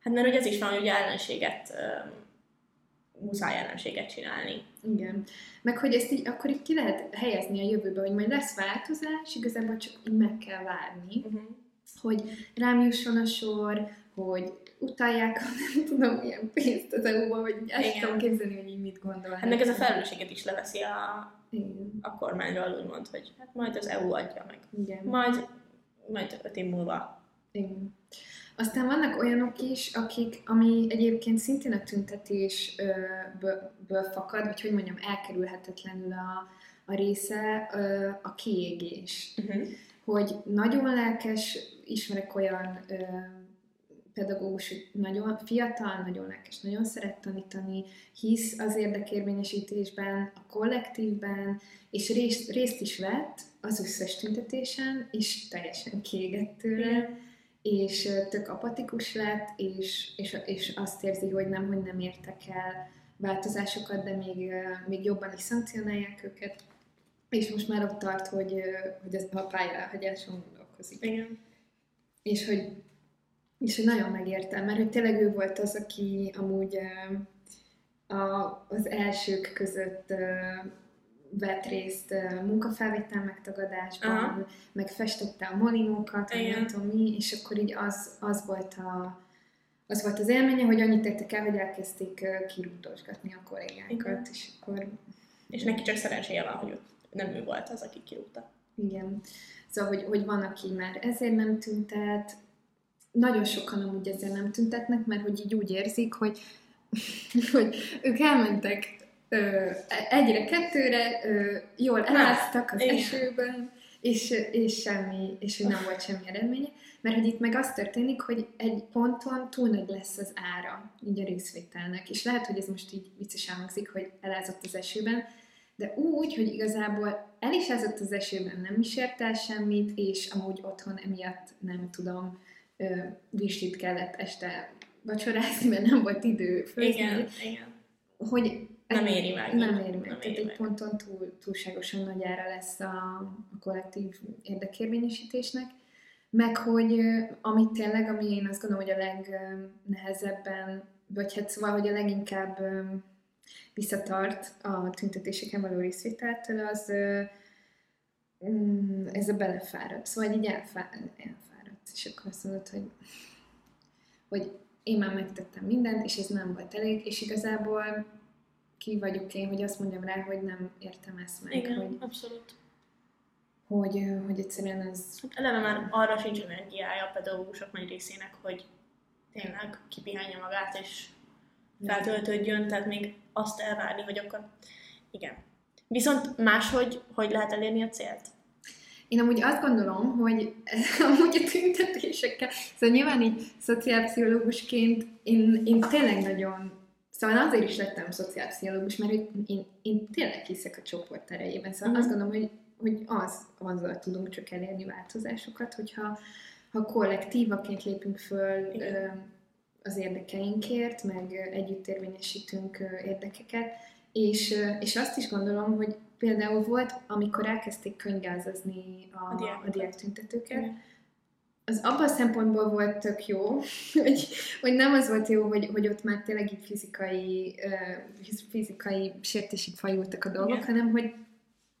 Hát mert ugye ez is van, hogy ellenséget, muszáj ellenséget csinálni. Igen. Meg hogy ezt így, akkor így ki lehet helyezni a jövőbe, hogy majd lesz változás, igazából csak így meg kell várni, Uh-huh. hogy rám jusson a sor, hogy utalják nem tudom milyen pénzt az EU-ba, vagy el Igen. tudom képzelni, hogy így mit gondol. Hát meg ez a felelősséget is leveszi a, Igen. a kormányról, úgymond, hogy hát majd az EU adja meg. Igen. Majd, majd öt év múlva. Igen. Aztán vannak olyanok is, akik, ami egyébként szintén a tüntetésből fakad, vagy hogy mondjam, elkerülhetetlenül a, a része, a kiégés. Uh-huh. Hogy nagyon lelkes, ismerek olyan pedagógus, nagyon fiatal, nagyon lelkes, nagyon szeret tanítani, hisz az érdekérvényesítésben, a kollektívben, és részt, részt is vett az összes tüntetésen, és teljesen kiégett tőle Igen. és tök apatikus lett, és, és, és azt érzi, hogy nem, hogy nem értek el változásokat, de még, még jobban is szankcionálják őket, és most már ott tart, hogy, hogy ez a pályáhagyáson gondolkozik. Igen. És hogy, és hogy nagyon megértem, mert hogy tényleg ő volt az, aki amúgy a, az elsők között vett részt munkafelvétel megtagadásban, Aha. meg festette a molinókat, Igen. nem tudom mi, és akkor így az, az volt a az volt az élménye, hogy annyit tettek el, hogy elkezdték kirúgdosgatni a kollégákat, Igen. és akkor És neki csak szerencséje van, hogy nem ő volt az, aki kirúgta. Igen. Szóval, hogy, hogy van, aki már ezért nem tüntet, nagyon sokan amúgy ezért nem tüntetnek, mert hogy így úgy érzik, hogy, hogy ők elmentek ö, egyre, kettőre, ö, jól eláztak az Igen. esőben, és, és semmi, és hogy nem volt semmi eredménye, mert hogy itt meg az történik, hogy egy ponton túl nagy lesz az ára, így a részvételnek, és lehet, hogy ez most így viccesen hangzik, hogy elázott az esőben, de úgy, hogy igazából el is az esőben, nem is ért el semmit, és amúgy otthon emiatt nem tudom, ö, vislit kellett este vacsorázni, mert nem volt idő főzni, Igen, igen. hogy Nem éri meg. nem éri meg. Nem Tehát éri egy meg. ponton túl, túlságosan nagy ára lesz a, a kollektív érdekérvényesítésnek. Meg, hogy amit tényleg, ami én azt gondolom, hogy a legnehezebben, vagy hát szóval, hogy a leginkább visszatart a tüntetéseken való részvételtől, az mm, ez a belefáradt. Szóval így elfá, elfáradt. És akkor azt mondod, hogy, hogy én már megtettem mindent, és ez nem volt elég, és igazából ki vagyok én, hogy azt mondjam rá, hogy nem értem ezt meg, Igen, hogy, abszolút. hogy, hogy egyszerűen ez... Hát eleve már arra sincs energiája a pedagógusok nagy részének, hogy tényleg kipihenje magát és feltöltődjön, tehát még azt elvárni, hogy akkor igen. Viszont máshogy, hogy lehet elérni a célt? Én amúgy azt gondolom, hogy amúgy a tüntetésekkel, szóval nyilván így szociálpszichológusként én, én tényleg nagyon, szóval azért is lettem szociálpszichológus, mert én, én tényleg hiszek a csoport erejében. Szóval Mhm. azt gondolom, hogy, hogy az, azzal tudunk csak elérni változásokat, hogyha ha kollektívaként lépünk föl Igen. az érdekeinkért, meg együtt érvényesítünk érdekeket, és, és azt is gondolom, hogy például volt, amikor elkezdték könyvgázazni a, a, a diák tüntetőket, Igen az abban a szempontból volt tök jó, hogy, hogy nem az volt jó, hogy, hogy ott már tényleg így fizikai, fizikai sértésig fajultak a dolgok, Igen. hanem hogy,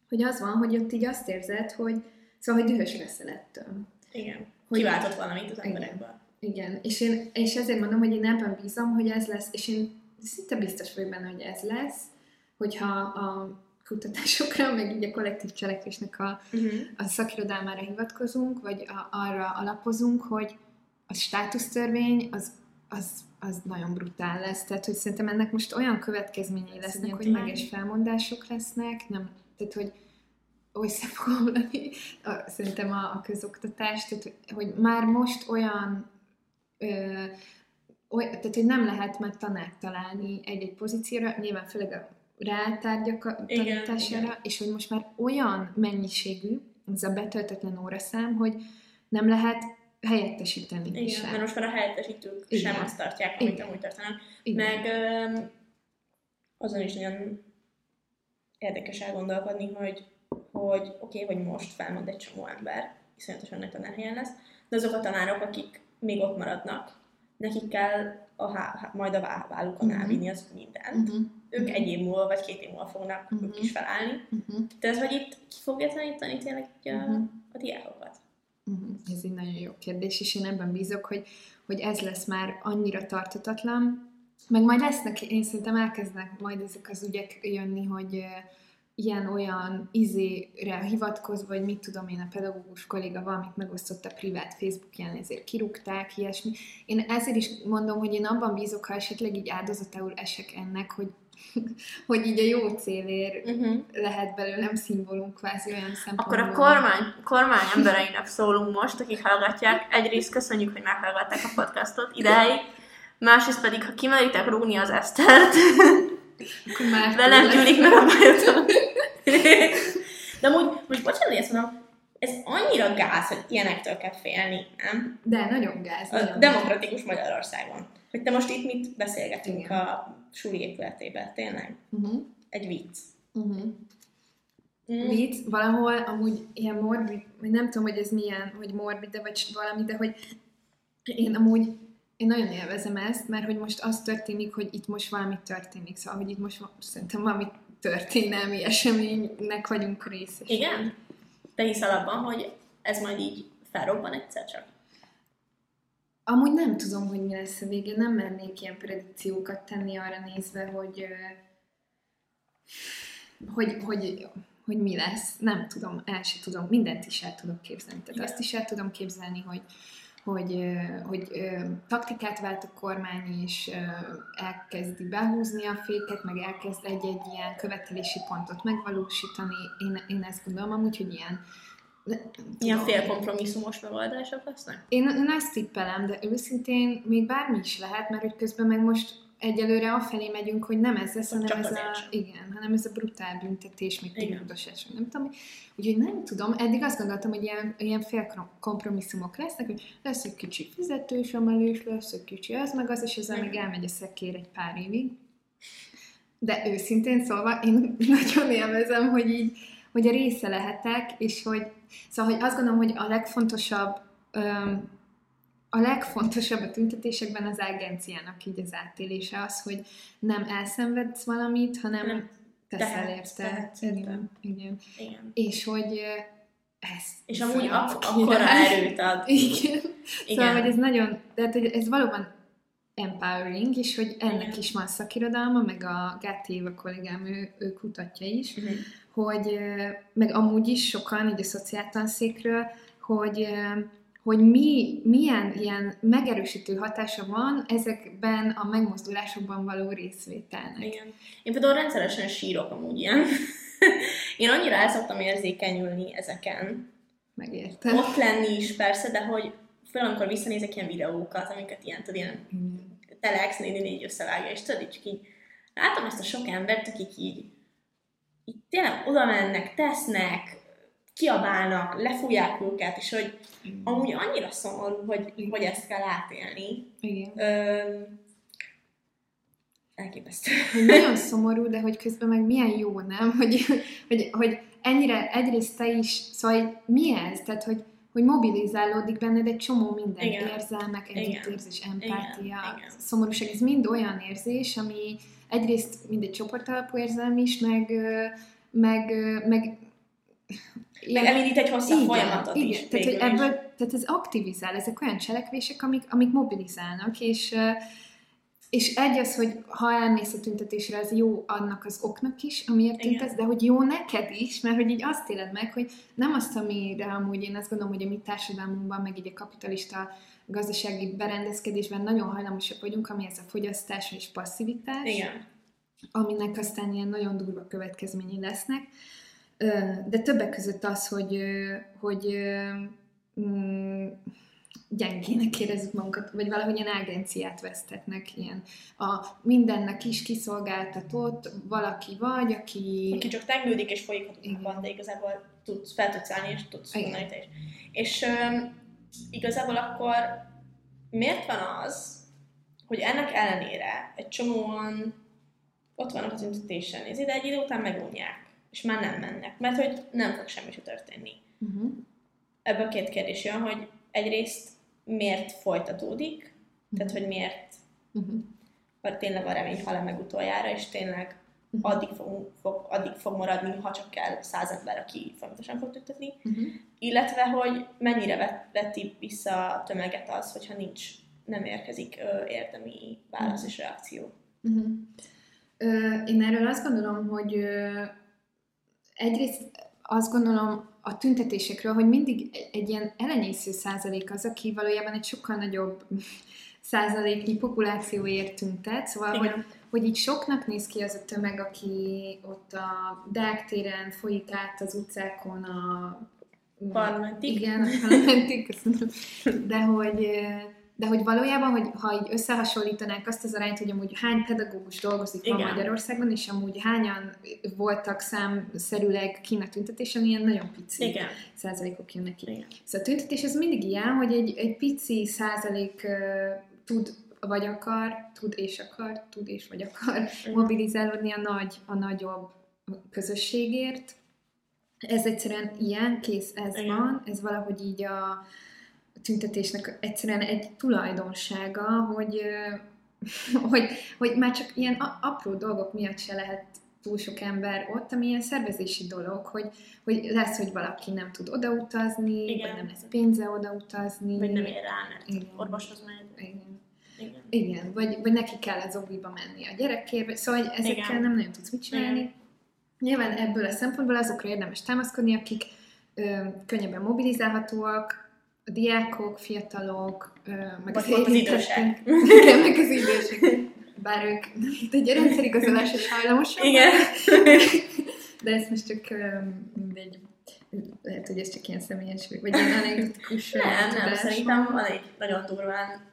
hogy az van, hogy ott így azt érzed, hogy szóval, hogy dühös leszel ettől. Igen. Hogy, Kiváltott valamit az emberekből. Igen. És, én, és ezért mondom, hogy én ebben bízom, hogy ez lesz, és én szinte biztos vagyok benne, hogy ez lesz, hogyha a kutatásokra, meg így a kollektív cselekvésnek a, uh-huh. a szakirodalmára hivatkozunk, vagy a, arra alapozunk, hogy a státusztörvény az, az, az nagyon brutál lesz. Tehát, hogy szerintem ennek most olyan következményei lesznek, szerintem. hogy meges felmondások lesznek, nem, tehát, hogy össze fog omlani, szerintem a, a közoktatás, tehát, hogy már most olyan ö, oly, tehát, hogy nem lehet már tanárt találni egy-egy pozícióra, nyilván főleg a rátárgyak tanítására, és hogy most már olyan mennyiségű ez a betöltetlen óraszám, hogy nem lehet helyettesíteni Igen, sem. mert most már a helyettesítők Igen. sem azt tartják, amit Igen. amúgy tartanak. Igen. Meg azon is nagyon érdekes elgondolkodni, hogy, hogy oké, okay, hogy most felmond egy csomó ember, iszonyatosan nagy tanárhelyen lesz, de azok a tanárok, akik még ott maradnak, nekik kell a há, majd a vállukon uh-huh. elvinni az mindent. Uh-huh. Ők egy év múlva, vagy két év múlva fognak uh-huh. ők is felállni. Uh-huh. De ez, hogy itt ki fogja tanítani tényleg uh-huh. a diákokat? Uh-huh. Ez egy nagyon jó kérdés, és én ebben bízok, hogy, hogy ez lesz már annyira tartatatlan, meg majd lesznek, én szerintem elkezdnek majd ezek az ügyek jönni, hogy ilyen-olyan izére hivatkozva, vagy mit tudom én, a pedagógus kolléga valamit megosztott a privát Facebookján, ezért kirúgták, ilyesmi. Én ezért is mondom, hogy én abban bízok, ha esetleg így áldozatául esek ennek, hogy hogy így a jó célért uh-huh. lehet belőlem szimbólum kvázi olyan szempontból. Akkor a kormány, kormány embereinek szólunk most, akik hallgatják. Egyrészt köszönjük, hogy meghallgatták a podcastot ideig, másrészt pedig, ha kimeritek rúgni az Esztert, velem gyűlik meg a bajotom. De amúgy, most bocsánat, ezt mondom, ez annyira gáz, hogy ilyenektől kell félni, nem? De nagyon gáz. Nagyon a demokratikus gáz. Magyarországon. Hogy te most itt mit beszélgetünk Igen. a suli épületében, tényleg? Uh-huh. Egy vicc. Uh-huh. Mm. Vicc, valahol amúgy ilyen morbid, vagy nem tudom, hogy ez milyen, hogy morbid, de vagy valami, de hogy én amúgy én nagyon élvezem ezt, mert hogy most az történik, hogy itt most valami történik, szóval, hogy itt most szerintem valami történelmi eseménynek vagyunk részes. Igen? Te hiszel abban, hogy ez majd így felrobban egyszer csak? Amúgy nem tudom, hogy mi lesz a vége, nem mernék ilyen predikciókat tenni arra nézve, hogy hogy, hogy, hogy mi lesz. Nem tudom, el sem tudom, mindent is el tudok képzelni. Tehát Igen. azt is el tudom képzelni, hogy, hogy, hogy taktikát vált a kormány, és elkezdi behúzni a féket, meg elkezd egy-egy ilyen követelési pontot megvalósítani. Én, én ezt gondolom amúgy, hogy ilyen Ilyen félkompromisszumos megoldások lesznek? Én, én ezt tippelem, de őszintén még bármi is lehet, mert hogy közben meg most egyelőre afelé megyünk, hogy nem ez lesz, hanem ez a, igen, hanem ez a brutál büntetés, még ténylegosás, nem tudom. Úgyhogy nem tudom, eddig azt gondoltam, hogy ilyen, ilyen fél kompromisszumok lesznek, hogy lesz egy kicsi fizetős emelés, lesz egy kicsi az meg az, és ezzel még elmegy a szekér egy pár évig. De őszintén szólva, én nagyon élvezem, hogy így, hogy a része lehetek, és hogy, szóval, hogy azt gondolom, hogy a legfontosabb öm, a legfontosabb a tüntetésekben az agenciának így az átélése az, hogy nem elszenvedsz valamit, hanem nem. teszel érte. Igen, igen. igen. És hogy ez. És amúgy ak- akkora erőt ad. Igen. igen. Szóval, hogy ez nagyon, tehát hogy ez valóban empowering, és hogy ennek igen. is van szakirodalma, meg a Gáti Éva kollégám, ő, ő kutatja is, uh-huh. Hogy meg amúgy is sokan, így a szociáltanszékről, hogy hogy mi, milyen ilyen megerősítő hatása van ezekben a megmozdulásokban való részvételnek. Igen. Én például rendszeresen sírok amúgy ilyen. Én annyira el szoktam érzékenyülni ezeken. Megértem. Ott lenni is persze, de hogy főleg amikor visszanézek ilyen videókat, amiket ilyen, tudod, ilyen mm. telex néni négy összevágja, és tudod, csak így látom ezt a sok embert, akik így, így tényleg oda mennek, tesznek, kiabálnak, lefújják őket, és hogy amúgy annyira szomorú, hogy, hogy ezt kell átélni. Igen. Ö, elképesztő. Nagyon szomorú, de hogy közben meg milyen jó, nem? Hogy, hogy, hogy ennyire egyrészt te is, szóval mi ez? Tehát, hogy, hogy mobilizálódik benned egy csomó minden, Igen. érzelmek, együttérzés, empátia, Igen. Szomorúság, ez mind olyan érzés, ami egyrészt mind egy csoportalapú érzelem is, meg, meg, meg Meg elindít egy hosszabb igen, folyamatot igen. is. Tehát, hogy ebből, tehát ez aktivizál, ezek olyan cselekvések, amik, amik mobilizálnak, és, és egy az, hogy ha elmész a tüntetésre, az jó annak az oknak is, amiért Igen. tüntetsz, de hogy jó neked is, mert hogy így azt éled meg, hogy nem azt, amire amúgy én azt gondolom, hogy a mi társadalmunkban, meg így a kapitalista gazdasági berendezkedésben nagyon hajlamosak vagyunk, ami ez a fogyasztás és passzivitás Igen. aminek aztán ilyen nagyon durva következményei lesznek. De többek között az, hogy, hogy mm, gyengének érezzük magunkat, vagy valahogy ilyen agenciát vesztetnek, ilyen a mindennek is kiszolgáltatott valaki vagy, aki... Aki csak tengődik és folyik tudban, de igazából tudsz, fel tudsz állni és tudsz mondani te is. És öm, igazából akkor miért van az, hogy ennek ellenére egy csomóan ott vannak a tüntetésen, és ide egy idő után megunják, és már nem mennek, mert hogy nem fog semmi se történni. Uh-huh. Ebből két kérdés jön, hogy egyrészt miért folytatódik, tehát hogy miért Uh-huh. vagy tényleg a remény hal meg utoljára, és tényleg addig fog, fog, addig fog maradni, ha csak kell száz ember, aki folyamatosan fog tüntetni, Uh-huh. illetve, hogy mennyire vet, veti vissza a tömeget az, hogyha nincs, nem érkezik ö, érdemi válasz és reakció. Uh-huh. Ö, én erről azt gondolom, hogy ö, egyrészt azt gondolom a tüntetésekről, hogy mindig egy, ilyen elenyésző százalék az, aki valójában egy sokkal nagyobb százaléknyi populációért tüntet, szóval, hogy, Igen. hogy így soknak néz ki az a tömeg, aki ott a Deák téren folyik át az utcákon a Parlamentig. igen, a parlamentig, köszönöm. De hogy, de hogy valójában, hogy ha így összehasonlítanák azt az arányt, hogy amúgy hány pedagógus dolgozik ma Igen. Magyarországon, és amúgy hányan voltak számszerűleg kín a tüntetésen, ilyen nagyon pici Igen. százalékok jönnek ki. Igen. Szóval a tüntetés az mindig ilyen, hogy egy, egy pici százalék uh, tud vagy akar, tud és akar, tud és vagy akar mobilizálódni a nagy, a nagyobb közösségért. Ez egyszerűen ilyen, kész, ez Igen. van, ez valahogy így a tüntetésnek egyszerűen egy tulajdonsága, hogy, hogy, hogy már csak ilyen apró dolgok miatt se lehet túl sok ember ott, ami ilyen szervezési dolog, hogy, hogy lesz, hogy valaki nem tud odautazni, Igen. vagy nem lesz pénze odautazni. Vagy nem ér rá, mert Igen. orvoshoz megy. Igen. Igen. Igen, vagy, vagy neki kell az oviba menni a gyerekért, szóval hogy ezekkel Igen. nem nagyon tudsz mit csinálni. Nyilván ebből a szempontból azokra érdemes támaszkodni, akik ö, könnyebben mobilizálhatóak, a diákok, fiatalok, meg pont az érintettek. Igen, meg az idősek. Bár ők egy rendszerigazolásos hajlamosak. Igen. De ez most csak mindegy. Lehet, hogy ez csak ilyen személyes, vagy ilyen anekdotikus Nem, nem, szerintem van. egy nagyon durván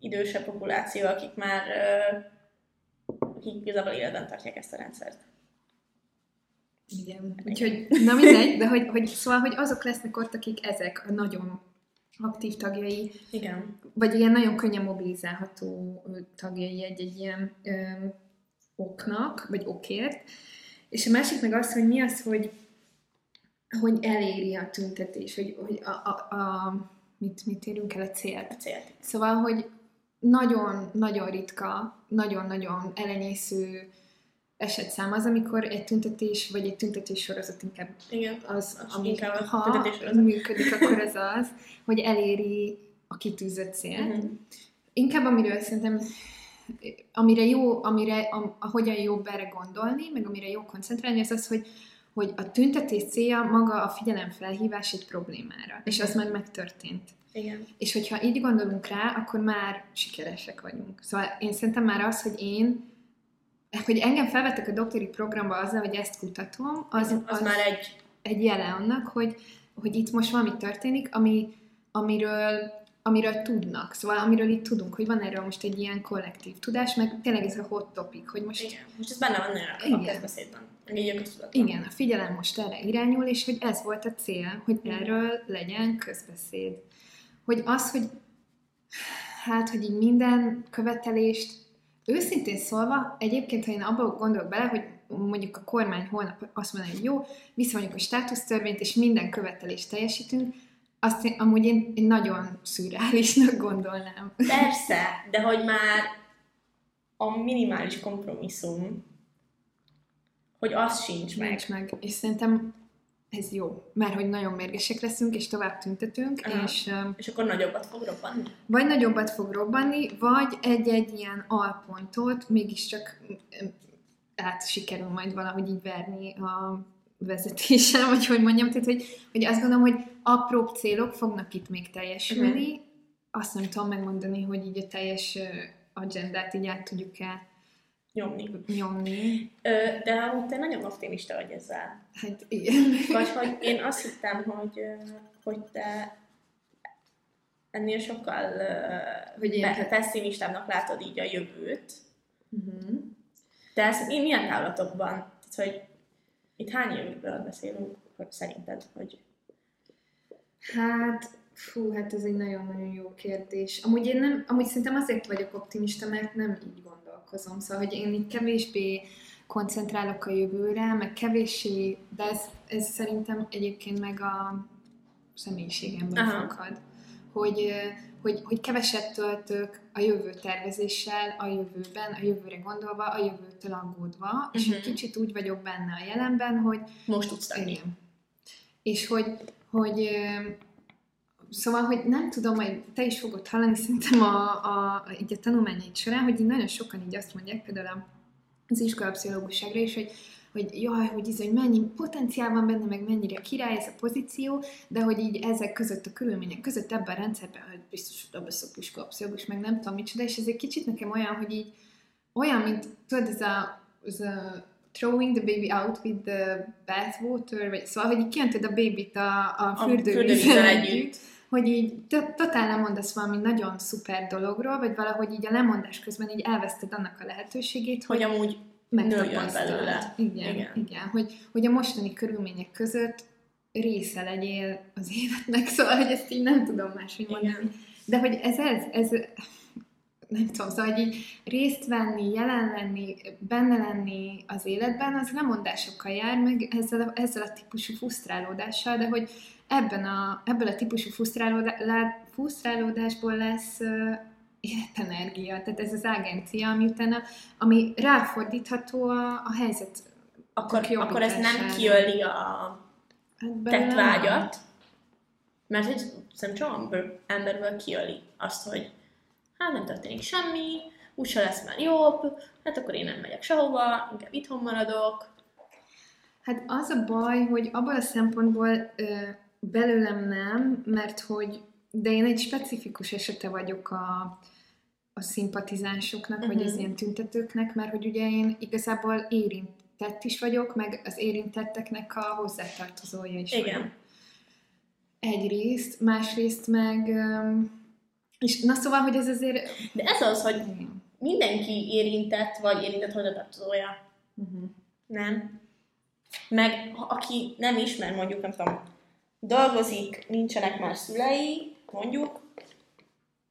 idősebb populáció, akik már akik igazából életben tartják ezt a rendszert. Igen. Úgyhogy, na mindegy, de hogy, hogy, szóval, hogy azok lesznek ott, akik ezek a nagyon aktív tagjai, Igen. vagy ilyen nagyon könnyen mobilizálható tagjai egy-egy ilyen ö, oknak, vagy okért. És a másik meg az, hogy mi az, hogy, hogy eléri a tüntetés, hogy, hogy a, a, a, mit, mit érünk el a célt. A célt. Szóval, hogy nagyon-nagyon ritka, nagyon-nagyon elenyésző esetszám az, amikor egy tüntetés, vagy egy tüntetés sorozat inkább Igen. az, Az ami inkább ha működik, akkor az az, hogy eléri a kitűzött célt. Mhm. Inkább amiről szerintem, amire jó, amire, a, ahogyan jobb erre gondolni, meg amire jó koncentrálni, az az, hogy, hogy a tüntetés célja maga a figyelemfelhívás egy problémára, és az meg megtörtént. Igen. És hogyha így gondolunk rá, akkor már sikeresek vagyunk. Szóval én szerintem már az, hogy én, hogy engem felvettek a doktori programba azzal, hogy ezt kutatom, az, Az, az már egy egy jele annak, hogy, hogy itt most valami történik, ami, amiről amiről tudnak, szóval amiről itt tudunk, hogy van erről most egy ilyen kollektív tudás, meg tényleg ez a hot topic, hogy most... Igen, most ez benne van nagyon a közbeszédben. Igen, a figyelem most erre irányul, és hogy ez volt a cél, hogy erről legyen közbeszéd. Hogy az, hogy hát, hogy így minden követelést, őszintén szólva, egyébként, ha én abba gondolok bele, hogy mondjuk a kormány holnap azt mondja, hogy jó, visszavonjuk a státusztörvényt, és minden követelést teljesítünk, azt én, amúgy én, én nagyon szürreálisnak gondolnám. Persze, de hogy már a minimális kompromisszum, hogy az sincs meg. Nincs meg. És szerintem ez jó, mert hogy nagyon mérgesek leszünk, és tovább tüntetünk, Aha. és... És akkor nagyobbat fog robbanni? Vagy nagyobbat fog robbanni, vagy egy-egy ilyen alpontot mégiscsak át sikerül majd valahogy így verni a vezetéssel, vagy hogy mondjam, tehát hogy, hogy azt gondolom, hogy apróbb célok fognak itt még teljesülni, uh-huh. azt nem tudom megmondani, hogy így a teljes agendát így át tudjuk-e nyomni. nyomni. De amúgy te nagyon optimista vagy ezzel. Hát igen. Vagy hogy én azt hittem, hogy, hogy te ennél sokkal hogy be, pessimistábbnak látod így a jövőt. Uh-huh. De ezt én milyen távlatokban? Tehát, hogy itt hány évről beszélünk, hogy szerinted, hogy... Hát, fú, hát ez egy nagyon-nagyon jó kérdés. Amúgy én nem, amúgy szerintem azért vagyok optimista, mert nem így gondolkozom. Szóval, hogy én itt kevésbé koncentrálok a jövőre, meg kevéssé, de ez, ez szerintem egyébként meg a személyiségemben fakad. Hogy, hogy, hogy keveset töltök a jövő tervezéssel, a jövőben, a jövőre gondolva, a jövőtől aggódva, uh-huh. és egy mhm. kicsit úgy vagyok benne a jelenben, hogy... Most tudsz tenni. És hogy, hogy Szóval, hogy nem tudom, hogy te is fogod hallani szerintem a, a, így a tanulmányaid során, hogy így nagyon sokan így azt mondják, például az iskolapszichológusságra is, hogy hogy jaj, hogy ez, hogy mennyi potenciál van benne, meg mennyire király ez a pozíció, de hogy így ezek között, a körülmények között ebben a rendszerben, hogy biztos, hogy abban szok pszichológus, meg nem tudom micsoda, és ez egy kicsit nekem olyan, hogy így olyan, mint tudod, ez a, ez a throwing the baby out with the bathwater, vagy szóval, hogy így a babyt a, a fürdővízzel együtt, együtt hogy így totál nem mondasz valami nagyon szuper dologról, vagy valahogy így a lemondás közben így elveszted annak a lehetőségét, hogy, hogy amúgy nőjön belőle. Igen, igen. igen. Hogy, hogy a mostani körülmények között része legyél az életnek, szóval, hogy ezt így nem tudom máshogy mondani. Igen. De hogy ez, ez, ez nem tudom, szóval, hogy így részt venni, jelen lenni, benne lenni az életben, az lemondásokkal jár, meg ezzel a, ezzel a típusú frusztrálódással, de hogy ebben a, ebből a típusú frusztrálódásból lesz életenergia, tehát ez az agencia, ami utána, ami ráfordítható a, a helyzet akkor, akkor ez nem kiöli a hát tettvágyat, mert egy szerintem ember, emberből kiöli azt, hogy hát nem történik semmi, úgyse lesz már jobb, hát akkor én nem megyek sehova, inkább itthon maradok. Hát az a baj, hogy abban a szempontból ö, belőlem nem, mert hogy, de én egy specifikus esete vagyok a, a szimpatizánsoknak, uh-huh. vagy az mhm. ilyen tüntetőknek, mert hogy ugye én igazából érintett is vagyok, meg az érintetteknek a hozzátartozója is Igen. vagyok. Egyrészt, másrészt meg... És na szóval, hogy ez azért... De ez az, hogy mindenki érintett, vagy érintett hozzátartozója. Uh-huh. Nem? Meg aki nem ismer, mondjuk, nem tudom, dolgozik, nincsenek már szülei, mondjuk,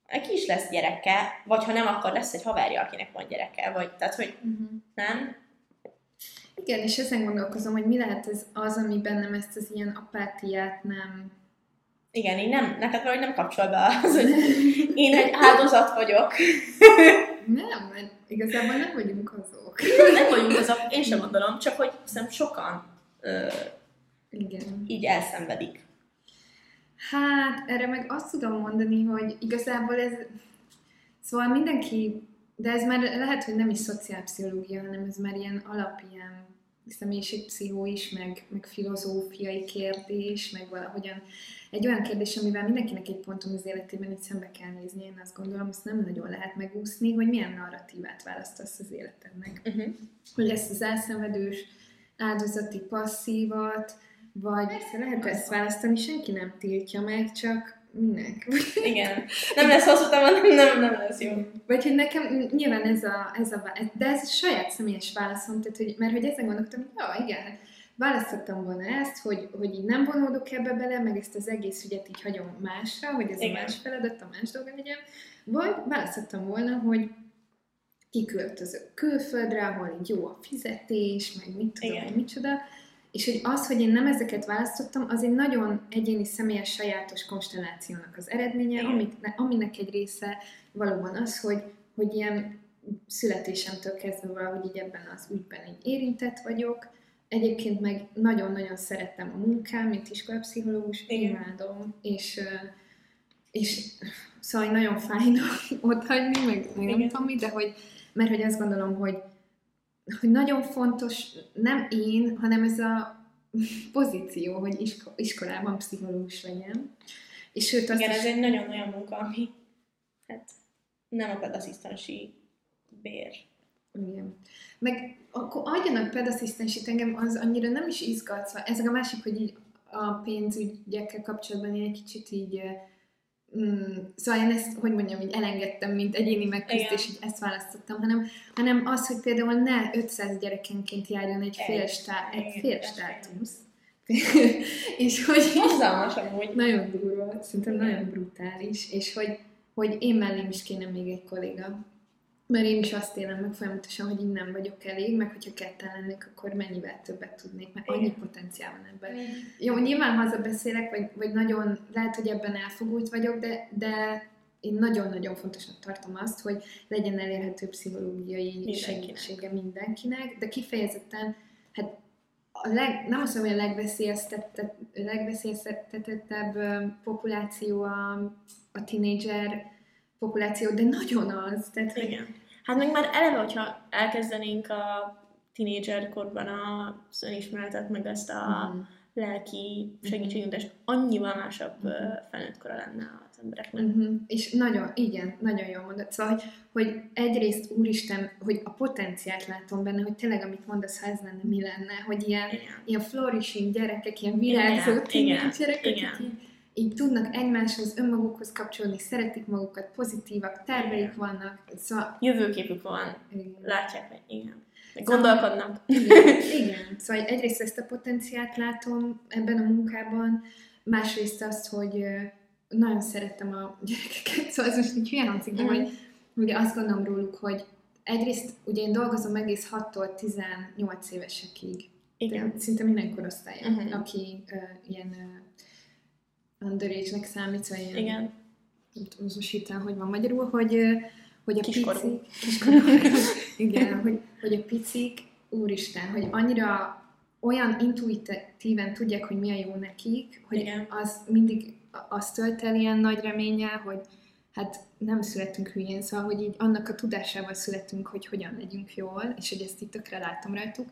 neki is lesz gyereke, vagy ha nem, akkor lesz egy haverja, akinek van gyereke, vagy tehát, hogy uh-huh. nem? Igen, és ezen gondolkozom, hogy mi lehet ez az, ami bennem ezt az ilyen apátiát nem... Igen, én nem, neked valahogy nem kapcsol be az, hogy én egy áldozat vagyok. nem, mert igazából nem vagyunk azok. nem vagyunk azok, én sem gondolom, csak hogy szerintem sokan ö, Igen. így elszenvedik. Hát, erre meg azt tudom mondani, hogy igazából ez, szóval mindenki, de ez már lehet, hogy nem is szociálpszichológia, hanem ez már ilyen alap, ilyen személyiségpszichó is, meg, meg filozófiai kérdés, meg valahogyan egy olyan kérdés, amivel mindenkinek egy ponton az életében így szembe kell nézni, én azt gondolom, azt nem nagyon lehet megúszni, hogy milyen narratívát választasz az életednek. Uh-huh. Hogy ezt az elszenvedős, áldozati passzívat, vagy Persze lehet ezt választani, senki nem tiltja meg, csak minek? Igen. Nem lesz hosszú távon, nem, nem lesz jó. Vagy hogy nekem nyilván ez a, ez a de ez a saját személyes válaszom, tehát, hogy, mert hogy ezen gondoltam, hogy ja, igen, hát választottam volna ezt, hogy, hogy így nem vonódok ebbe bele, meg ezt az egész ügyet így hagyom másra, hogy ez Igen. a más feladat, a más dolga legyen, vagy választottam volna, hogy kiköltözök külföldre, ahol így jó a fizetés, meg mit tudom, Igen. micsoda, és hogy az, hogy én nem ezeket választottam, az egy nagyon egyéni, személyes, sajátos konstellációnak az eredménye, amit, aminek egy része valóban az, hogy, hogy ilyen születésemtől kezdve valahogy így ebben az ügyben így érintett vagyok, Egyébként meg nagyon-nagyon szerettem a munkám, mint iskolapszichológus, imádom, és, és szóval nagyon fájna ott hagyni, meg, meg nem tudom mi, de hogy, mert hogy azt gondolom, hogy, hogy nagyon fontos, nem én, hanem ez a pozíció, hogy isko, iskolában pszichológus legyen. És sőt, azt Igen, is... ez egy nagyon olyan munka, ami hát nem a pedasszisztensi bér. Igen. Meg akkor adjanak pedasszisztensit, engem az annyira nem is izgat, szóval ez a másik, hogy így a pénzügyekkel kapcsolatban én egy kicsit így Mm, szóval én ezt, hogy mondjam, így elengedtem, mint egyéni megküzdés, és így ezt választottam, hanem, hanem az, hogy például ne 500 gyerekenként járjon egy fél, stá, egy fél státusz. és hogy... Hozzalmas amúgy. Nagyon durva, szerintem nagyon brutális, és hogy, hogy én mellém is kéne még egy kolléga. Mert én is azt élem meg folyamatosan, hogy nem vagyok elég, meg hogyha ketten lennék, akkor mennyivel többet tudnék, mert annyi potenciál van ebben. Igen. Jó, nyilván haza beszélek, vagy, vagy nagyon, lehet, hogy ebben elfogult vagyok, de, de én nagyon-nagyon fontosnak tartom azt, hogy legyen elérhető pszichológiai mindenkinek. segítsége mindenkinek, de kifejezetten, hát a leg, nem azt mondom, hogy a legveszélyeztetett, legveszélyeztetettebb populáció a, a tínédzser populáció, de nagyon az. Tehát, Igen. Hát meg már eleve, hogyha elkezdenénk a tínédzser korban az önismeretet, meg ezt a uh-huh. lelki mhm. segítségnyújtást, annyival másabb uh-huh. felnőtt kora lenne az embereknek. Uh-huh. És nagyon, igen, nagyon jól mondod. Szóval, hogy, hogy egyrészt, úristen, hogy a potenciált látom benne, hogy tényleg, amit mondasz, ha ez lenne, mi lenne, hogy ilyen, igen. ilyen flourishing gyerekek, ilyen virágzó tínédzserek, akik így tudnak egymáshoz, önmagukhoz kapcsolni, szeretik magukat, pozitívak, terveik vannak. Szóval... Jövőképük van. Igen. Látják, hogy igen. Szóval, Gondolkodnak. Igen, igen. Szóval egyrészt ezt a potenciát látom ebben a munkában, másrészt azt, hogy nagyon szerettem a gyerekeket, szóval ez most így hülyen hangzik, de mm. hogy ugye azt gondolom róluk, hogy egyrészt ugye én dolgozom egész 6-tól 18 évesekig. Igen. szinte minden korosztály, uh-huh. aki uh, ilyen uh, underage-nek számít, szóval ilyen, Igen. most hirtelen, hogy van magyarul, hogy, hogy a kiskorú. picik, kiskorú, igen, hogy, hogy a picik, úristen, hogy annyira olyan intuitíven tudják, hogy mi a jó nekik, hogy Igen. az mindig azt tölt el ilyen nagy reménnyel, hogy hát nem születünk hülyén, szóval, hogy így annak a tudásával születünk, hogy hogyan legyünk jól, és hogy ezt itt tökre látom rajtuk,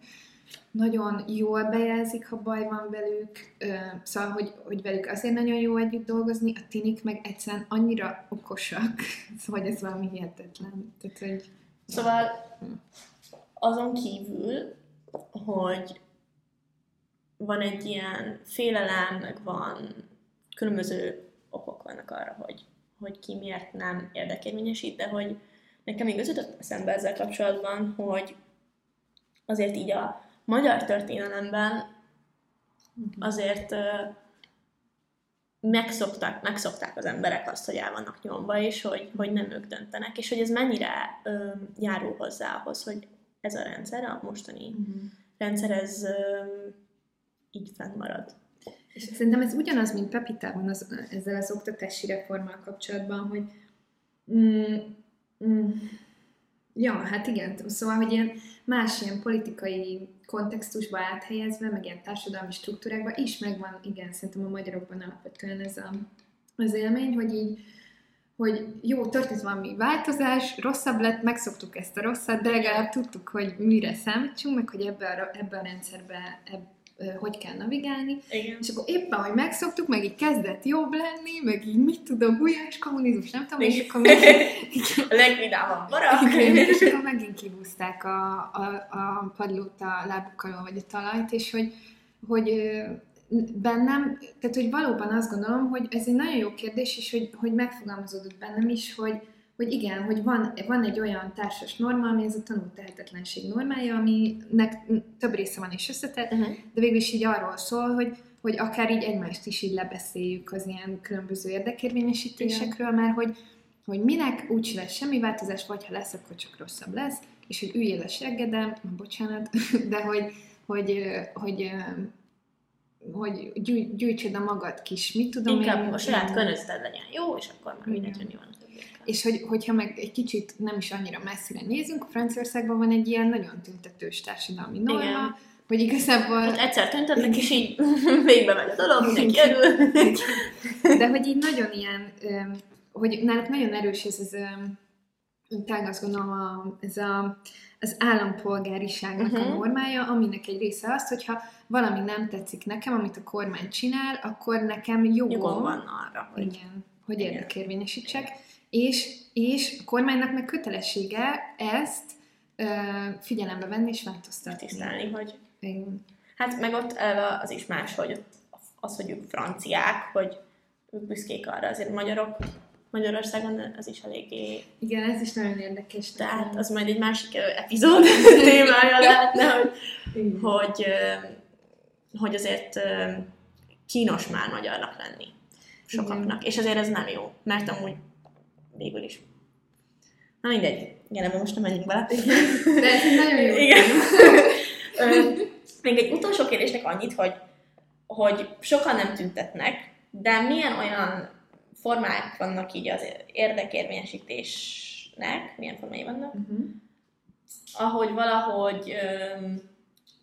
nagyon jól bejelzik, ha baj van velük, szóval, hogy, hogy velük azért nagyon jó együtt dolgozni, a tinik meg egyszerűen annyira okosak, szóval, ez valami hihetetlen. Tehát, hogy... Szóval azon kívül, hogy van egy ilyen félelem, meg van különböző okok vannak arra, hogy, hogy ki miért nem érdekérvényesít, de hogy nekem még az jutott eszembe ezzel kapcsolatban, hogy azért így a magyar történelemben azért megszokták, megszokták az emberek azt, hogy el vannak nyomva, és hogy, hogy nem ők döntenek, és hogy ez mennyire uh, járul hozzá ahhoz, hogy ez a rendszer, a mostani uh-huh. rendszer, ez uh, így fennmarad. És szerintem ez ugyanaz, mint Pepitában az, ezzel az oktatási reformmal kapcsolatban, hogy mm, mm, ja, hát igen, szóval, hogy ilyen más ilyen politikai kontextusba áthelyezve, meg ilyen társadalmi struktúrákba is megvan, igen, szerintem a magyarokban alapvetően ez a, az élmény, hogy így, hogy jó, történt valami változás, rosszabb lett, megszoktuk ezt a rosszat, de legalább tudtuk, hogy mire számítsunk, meg hogy ebbe a, ebbe a rendszerbe, ebbe hogy kell navigálni, Igen. és akkor éppen, hogy megszoktuk, meg így kezdett jobb lenni, meg így mit tudom, gulyás kommunizmus, nem tudom, és akkor megint... a legvidámabb barak. Igen, és akkor megint kihúzták a, a, a padlót a lábukkal, vagy a talajt, és hogy, hogy bennem, tehát hogy valóban azt gondolom, hogy ez egy nagyon jó kérdés, és hogy, hogy megfogalmazódott bennem is, hogy, hogy igen, hogy van, van egy olyan társas norma, ami ez a tanult tehetetlenség normája, aminek több része van és összetett, uh-huh. de végül is így arról szól, hogy, hogy akár így egymást is így lebeszéljük az ilyen különböző érdekérvényesítésekről, igen. mert hogy, hogy minek úgy lesz semmi változás, vagy ha lesz, akkor csak rosszabb lesz, és hogy üljél a seggedem, bocsánat, de hogy, hogy, hogy, hogy gyűj, gyűjtsed a magad kis, mit tudom Inkább én, a saját környezeted legyen jó, és akkor már mindegy, mi van és hogy, hogyha meg egy kicsit nem is annyira messzire nézünk, Franciaországban van egy ilyen nagyon tüntetős társadalmi norma, Igen. hogy igazából... Hát egyszer tüntetnek, és így végbe megy a dolog, mindenki örül. De hogy így nagyon ilyen, hogy náluk nagyon erős ez az, talán azt gondolom, a, ez a, az állampolgáriságnak uh-huh. a mhm. normája, aminek egy része az, hogyha valami nem tetszik nekem, amit a kormány csinál, akkor nekem jogom, jogom van arra, hogy, igen, hogy érdekérvényesítsek és, és a kormánynak meg kötelessége ezt ö, figyelembe venni és változtatni. Tisztelni, hogy... Igen. Hát meg ott elve az is más, hogy az, hogy ők franciák, hogy ők büszkék arra, azért magyarok Magyarországon az is eléggé... Igen, ez is nagyon érdekes. Tehát az majd egy másik epizód témája lehetne, hogy, hogy, hogy azért kínos már magyarnak lenni sokaknak. Igen. És azért ez nem jó, mert amúgy végül is. Na mindegy, igen, ebben most nem menjünk bele. De ez nagyon jó. Igen. Még egy utolsó kérdésnek annyit, hogy, hogy sokan nem tüntetnek, de milyen olyan formák vannak így az érdekérvényesítésnek, milyen formái vannak, uh-huh. ahogy valahogy um,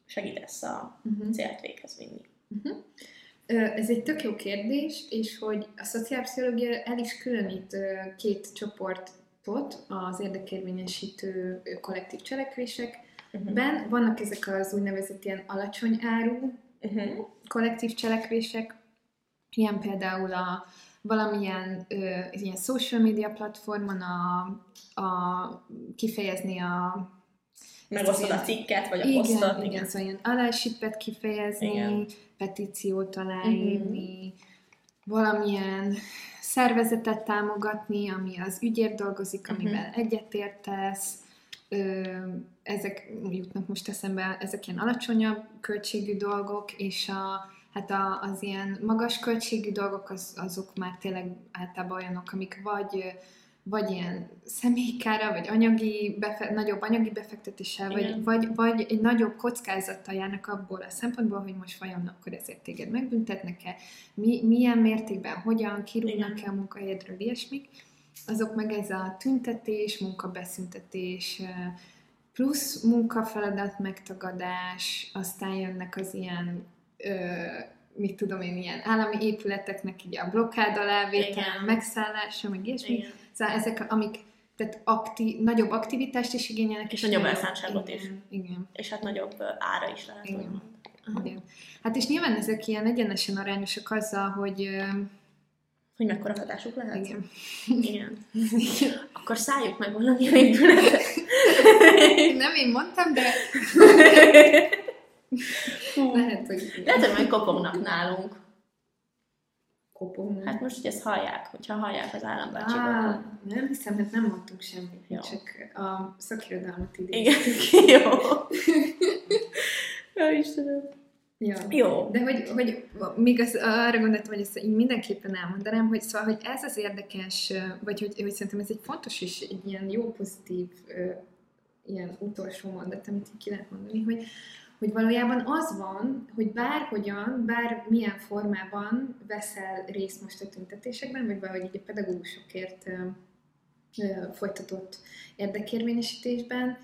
segítesz a uh-huh. célt véghez vinni. Uh-huh. Ez egy tök jó kérdés, és hogy a szociálpszichológia el is különít két csoportot az érdekérvényesítő kollektív cselekvésekben. Uh-huh. Vannak ezek az úgynevezett ilyen alacsony áru uh-huh. kollektív cselekvések, ilyen például a valamilyen ö, ilyen social media platformon a, a kifejezni a megosztod a cikket, vagy a igen, posztot. Igen, igen, szóval ilyen alásipet kifejezni, igen. petíciót aláírni, uh-huh. valamilyen szervezetet támogatni, ami az ügyért dolgozik, mhm. amivel uh-huh. egyetértesz, ezek jutnak most eszembe, ezek ilyen alacsonyabb költségű dolgok, és a, hát a, az ilyen magas költségű dolgok, az, azok már tényleg általában olyanok, amik vagy vagy ilyen személykára, vagy anyagi befe- nagyobb anyagi befektetéssel, vagy, vagy, vagy egy nagyobb kockázattal járnak abból a szempontból, hogy most vajon akkor ezért téged megbüntetnek-e, mi, milyen mértékben, hogyan, kirúgnak-e a munkahelyedről, ilyesmik. Azok meg ez a tüntetés, munkabeszüntetés, plusz munkafeladat megtagadás, aztán jönnek az ilyen ö, mit tudom én, ilyen állami épületeknek így a blokkád alá vétel, megszállása, meg ilyesmi. Igen. Szóval ezek, amik tehát aktív, nagyobb aktivitást is igényelnek. És, nagyobb elszántságot is. Igen. És hát nagyobb ára is lehet. Igen. Igen. Hát és nyilván ezek ilyen egyenesen arányosak azzal, hogy hogy mekkora hatásuk lehet? Igen. Igen. Igen. Akkor szálljuk meg valami épületet. Nem én mondtam, de lehet, hogy... Lehet, hogy majd kopognak nálunk kopogni. Hát most, hogy ezt hallják, hogyha hallják az állambácsi ah, Nem hiszem, hát nem mondtunk semmit, Jó. csak a szakirodalmat idéztük. Igen, jó. Jó, Istenem. Ja. Jó. De hogy, hogy még az, arra gondoltam, hogy ezt én mindenképpen elmondanám, hogy szóval, hogy ez az érdekes, vagy hogy, hogy szerintem ez egy fontos és egy ilyen jó, pozitív ilyen utolsó mondat, amit így ki lehet mondani, hogy, hogy valójában az van, hogy bárhogyan, bár milyen formában veszel részt most a tüntetésekben, vagy valahogy így a pedagógusokért ö, ö, folytatott érdekérvényesítésben,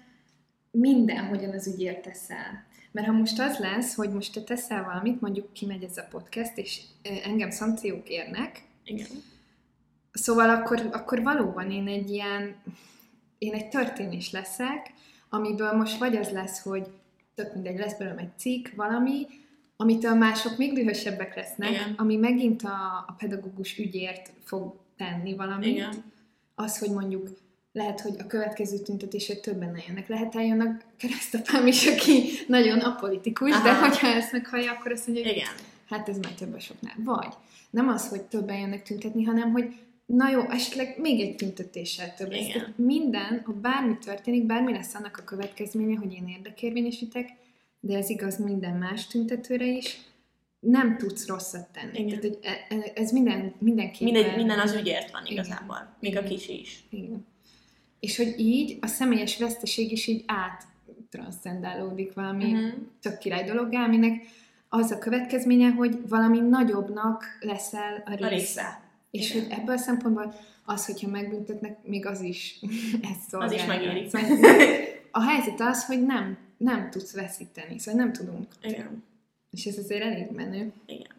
mindenhogyan az ügyért teszel. Mert ha most az lesz, hogy most te teszel valamit, mondjuk kimegy ez a podcast, és engem szankciók érnek, Igen. szóval akkor, akkor valóban én egy ilyen, én egy történés leszek, amiből most vagy az lesz, hogy tök mindegy, lesz belőlem egy cikk, valami, amitől mások még dühösebbek lesznek, Igen. ami megint a, a pedagógus ügyért fog tenni valamit. Igen. Az, hogy mondjuk lehet, hogy a következő tüntetésre többen eljönnek. Lehet eljön a keresztapám is, aki nagyon apolitikus, Aha. de hogyha ezt meghallja, akkor azt mondja, hogy Igen. hát ez már több a soknál. Vagy nem az, hogy többen jönnek tüntetni, hanem hogy na jó, esetleg még egy tüntetéssel több. Igen. Tehát minden, ha bármi történik, bármi lesz annak a következménye, hogy én érdekérvényesítek, de ez igaz minden más tüntetőre is, nem tudsz rosszat tenni. Igen. Tehát, hogy e- e- ez minden, mindenképpen... Mindegy, minden az ügyért van Igen. igazából. Még a kicsi is. Igen. És hogy így a személyes veszteség is így áttranszcendálódik valami Mhm. tök király dologgá, aminek az a következménye, hogy valami nagyobbnak leszel a része. A része. És Igen. hogy ebből a szempontból az, hogyha megbüntetnek, még az is ezt szolgálja. Az is megéri. Szóval a helyzet az, hogy nem, nem tudsz veszíteni, szóval nem tudunk. Igen. És ez azért elég menő. Igen.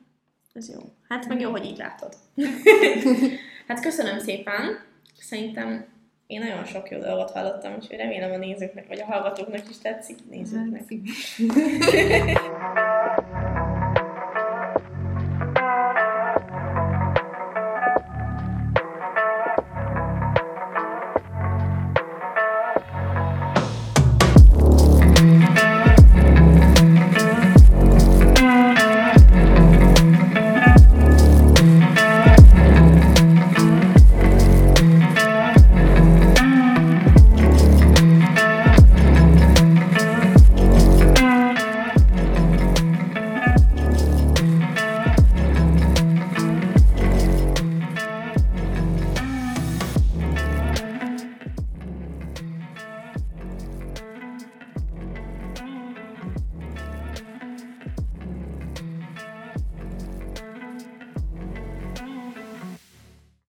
Ez jó. Hát meg jó, hogy így látod. hát köszönöm szépen. Szerintem én nagyon sok jó dolgot hallottam, úgyhogy remélem a nézőknek, vagy a hallgatóknak is tetszik. Nézőknek. Hát.